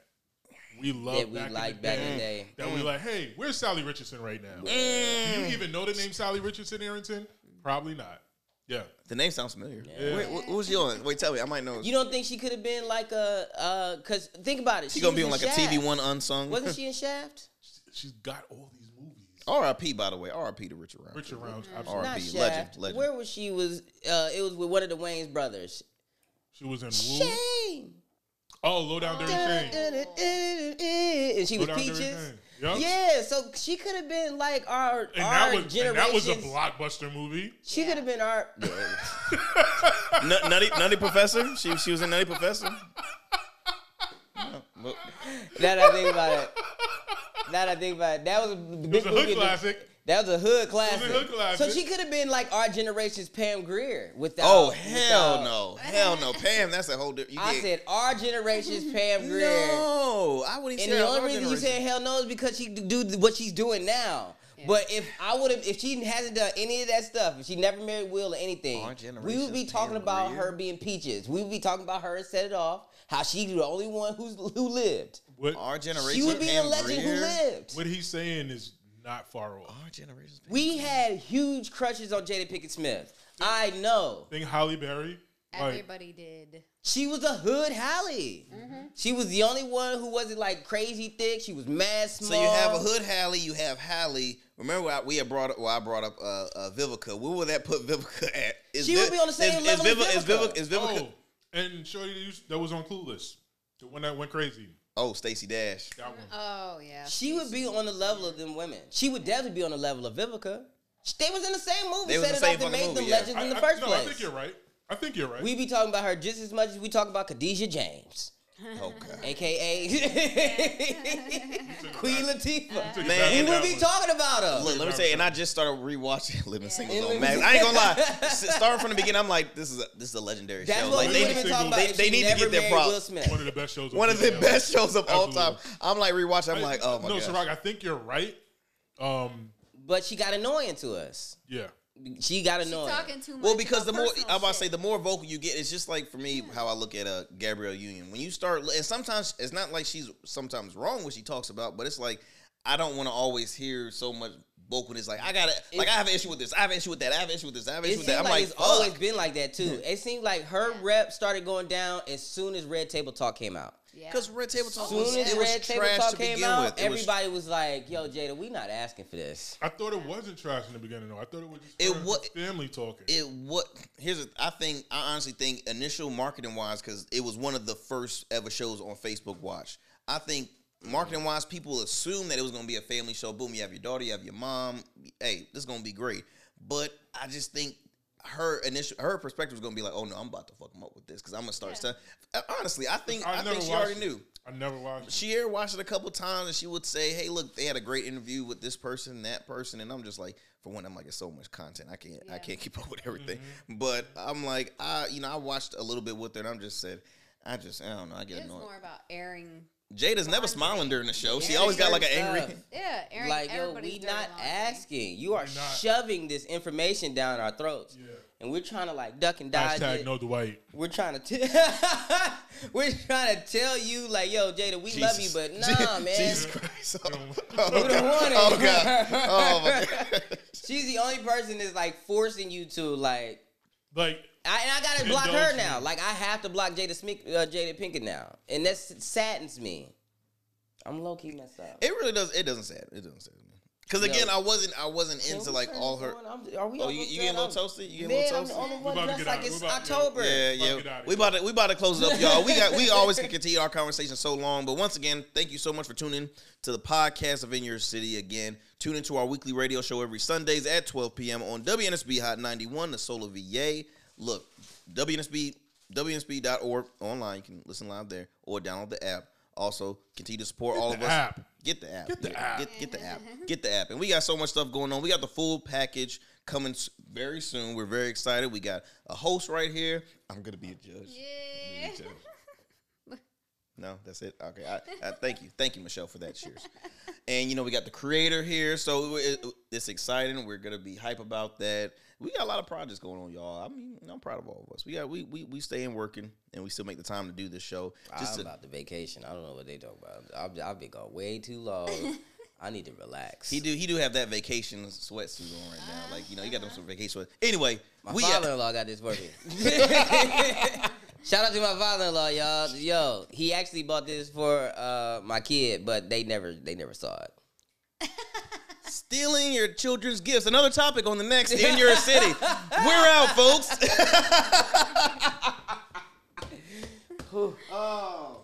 we love That we back, liked in back day, in the day. That we like, hey, where's Salli Richardson right now? Do Mm. you even know the name Salli Richardson, Arrington? Probably not. Yeah. The name sounds familiar. Yeah. Wait, what, what was she on? Wait, tell me. I might know. You don't think she could have been like a? uh Cause think about it. she gonna be on like in a TV One unsung. Wasn't she in Shaft? She's got all these movies. R.I.P. By the way, R.I.P. to Richard Round. Richard Rounds, R.I.P. absolutely. Not legend, legend. Where was she? Was uh? It was with one of the Wayans brothers. She was in Woo. Shame. Oh, low down dirty thing. and she was Low Down peaches. Thing. Yup. Yeah, so she could have been like our And our that was generation. that was a blockbuster movie. She could have been our. Nut- Nutty, Nutty Professor. She she was in Nutty Professor. No, but- Now that I think about it, now that I think about it, that was a big It was a movie. hood classic. That was a hood classic. hood classic. So she could have been like our generation's Pam Grier without. Oh hell without- no, hell no, Pam. That's a whole different. I get- said our generation's Pam Grier. no. I wouldn't And the only reason you generation. said hell no is because she do what she's doing now. But if I would have, if she hasn't done any of that stuff, if she never married Will or anything, we would be talking Pam about Grier. her being peaches. We would be talking about her and set it off. How she the only one who's who lived. What Our generation. She would be Pam a legend who Grier. lived. what he's saying is not far off. Our generation. We had huge crushes on Jada Pinkett Smith. I know. Think Halle Berry. Like, Everybody did. She was a hood Halle. Mm-hmm. She was the only one who wasn't like crazy thick. She was mad small. So you have a hood Halle, you have Halle. Remember, I, we had brought up. Well, I brought up uh, uh, Vivica. Where would that put Vivica at? Is She would be on the same is, level is as Vivica, Is Vivica. Vivica? Is Vivica? oh, and Shorty that that was on Clueless, the one that went crazy. Oh, Stacey Dash. That one. Oh yeah. She would be on the level of them women. She would definitely be on the level of Vivica. They was in the same movie. They was set in it the same off and fucking made them movie, yeah. legends in the I- I- first no, place. I think you're right. I think you're right. We be talking about her just as much as we talk about Khadijah James, Okay. aka Queen Latifah. Took Man, back We with would be talking about her. Look, let me say, and I just started rewatching Living Yeah. Singles Living on Max. I ain't gonna lie. Starting from the beginning, I'm like, this is a this is a legendary That's show. what Like we they, would talking about. they, they need to get their props. Smith. One of the best shows. on One of the best shows of all time. I'm like rewatching. I'm like, oh my no, god. Syrok, I think you're right. Um, But she got annoying to us. yeah. She got annoying. Talking too much. Well, because the more I'm about to say, the more vocal you get, it's just like for me how I look at uh, Gabrielle Union. When you start, and sometimes it's not like she's sometimes wrong what she talks about, but it's like I don't want to always hear so much vocalness. Like I gotta, like I have an issue with this, I have an issue with that, I have an issue with this, I have an issue with that. I'm like, like, it's fuck. always been like that too. It seemed like her rep started going down as soon as Red Table Talk came out. Yeah. Because Red Table Talk As soon was, as it was Red Table trash Talk came out, with. It was- everybody was like, "Yo, Jada, we not asking for this." I thought it wasn't trash in the beginning though. I thought it was just It her wa- family talking. it what here's a, I think I honestly think initial marketing wise because it was one of the first ever shows on Facebook Watch. I think marketing wise, people assume that it was gonna be a family show. Boom, you have your daughter, you have your mom. Hey, this is gonna be great. But I just think her initial her perspective was gonna be like, oh no, I'm about to fuck him up with this because I'm gonna start stuff. Honestly, I think I, think she already it. knew. I never watched. it. She here watched it a couple times and she would say, Hey, look, they had a great interview with this person, that person, and I'm just like, for one, I'm like, it's so much content. I can't I can't keep up with everything. Mm-hmm. But I'm like, I you know, I watched a little bit with her and I'm just said, I just I don't know, I get It was annoyed. more about airing. Jada's never smiling during the show. She always got like an certain angry stuff. Yeah, airing like, yo, we dirty not asking. You are not. shoving this information down our throats, Yeah. and we're trying to like duck and dodge Hashtag it. no Dwight. We're trying to t- we're trying to tell you like, yo, Jada, we love you, but nah, man. Jesus Christ. Oh, We don't want it. oh God. Oh, oh my God. She's the only person that's like forcing you to like. Like I, and I gotta block her Indulge now. me. Like I have to block Jada Smith, uh, Jada Pinkett now, and that saddens me. I'm low key messed up. It really does it doesn't sad. It doesn't sad me. Because Yo. again, I wasn't I wasn't Can into like all her on? Are we Oh, you, this you getting a little toasty? You getting Man, a I'm little the toasty? only We one about to dressed like it's We about- yeah. October. Yeah, yeah. it outta We about to we about to close it up, y'all. We got we always can continue our conversation so long, but once again, thank you so much for tuning to the podcast of In Your City. Again, tune into our weekly radio show every Sundays at 12 p.m. on WNSB Hot 91, the Soul of VA. Look, WNSB WNSB.org online. You can listen live there or download the app. Also, continue to support all of the us. app. Get the app. Get the Yeah, app. Get, get the app. Get the app. And we got so much stuff going on. We got the full package coming very soon. We're very excited. We got a host right here. I'm gonna be a judge. Yeah. I'm gonna be a judge. No, that's it. Okay, I, I thank you, thank you, Michelle, for that. Cheers. And you know we got the creator here, so it, it's exciting. We're gonna be hype about that. We got a lot of projects going on, y'all. I mean, I'm proud of all of us. We got we we we staying working, and we still make the time to do this show. Just I'm to, about the vacation. I don't know what they talk about. I've, I've been gone way too long. I need to relax. He do he do have that vacation sweatsuit on right now. Like you know, you got them some vacation sweat. Anyway, My we father-in-law got this for me. Shout out to my father-in-law, y'all. Yo, he actually bought this for uh, my kid, but they never they never saw it. stealing your children's gifts. Another topic on the next in your city. We're out, folks. oh.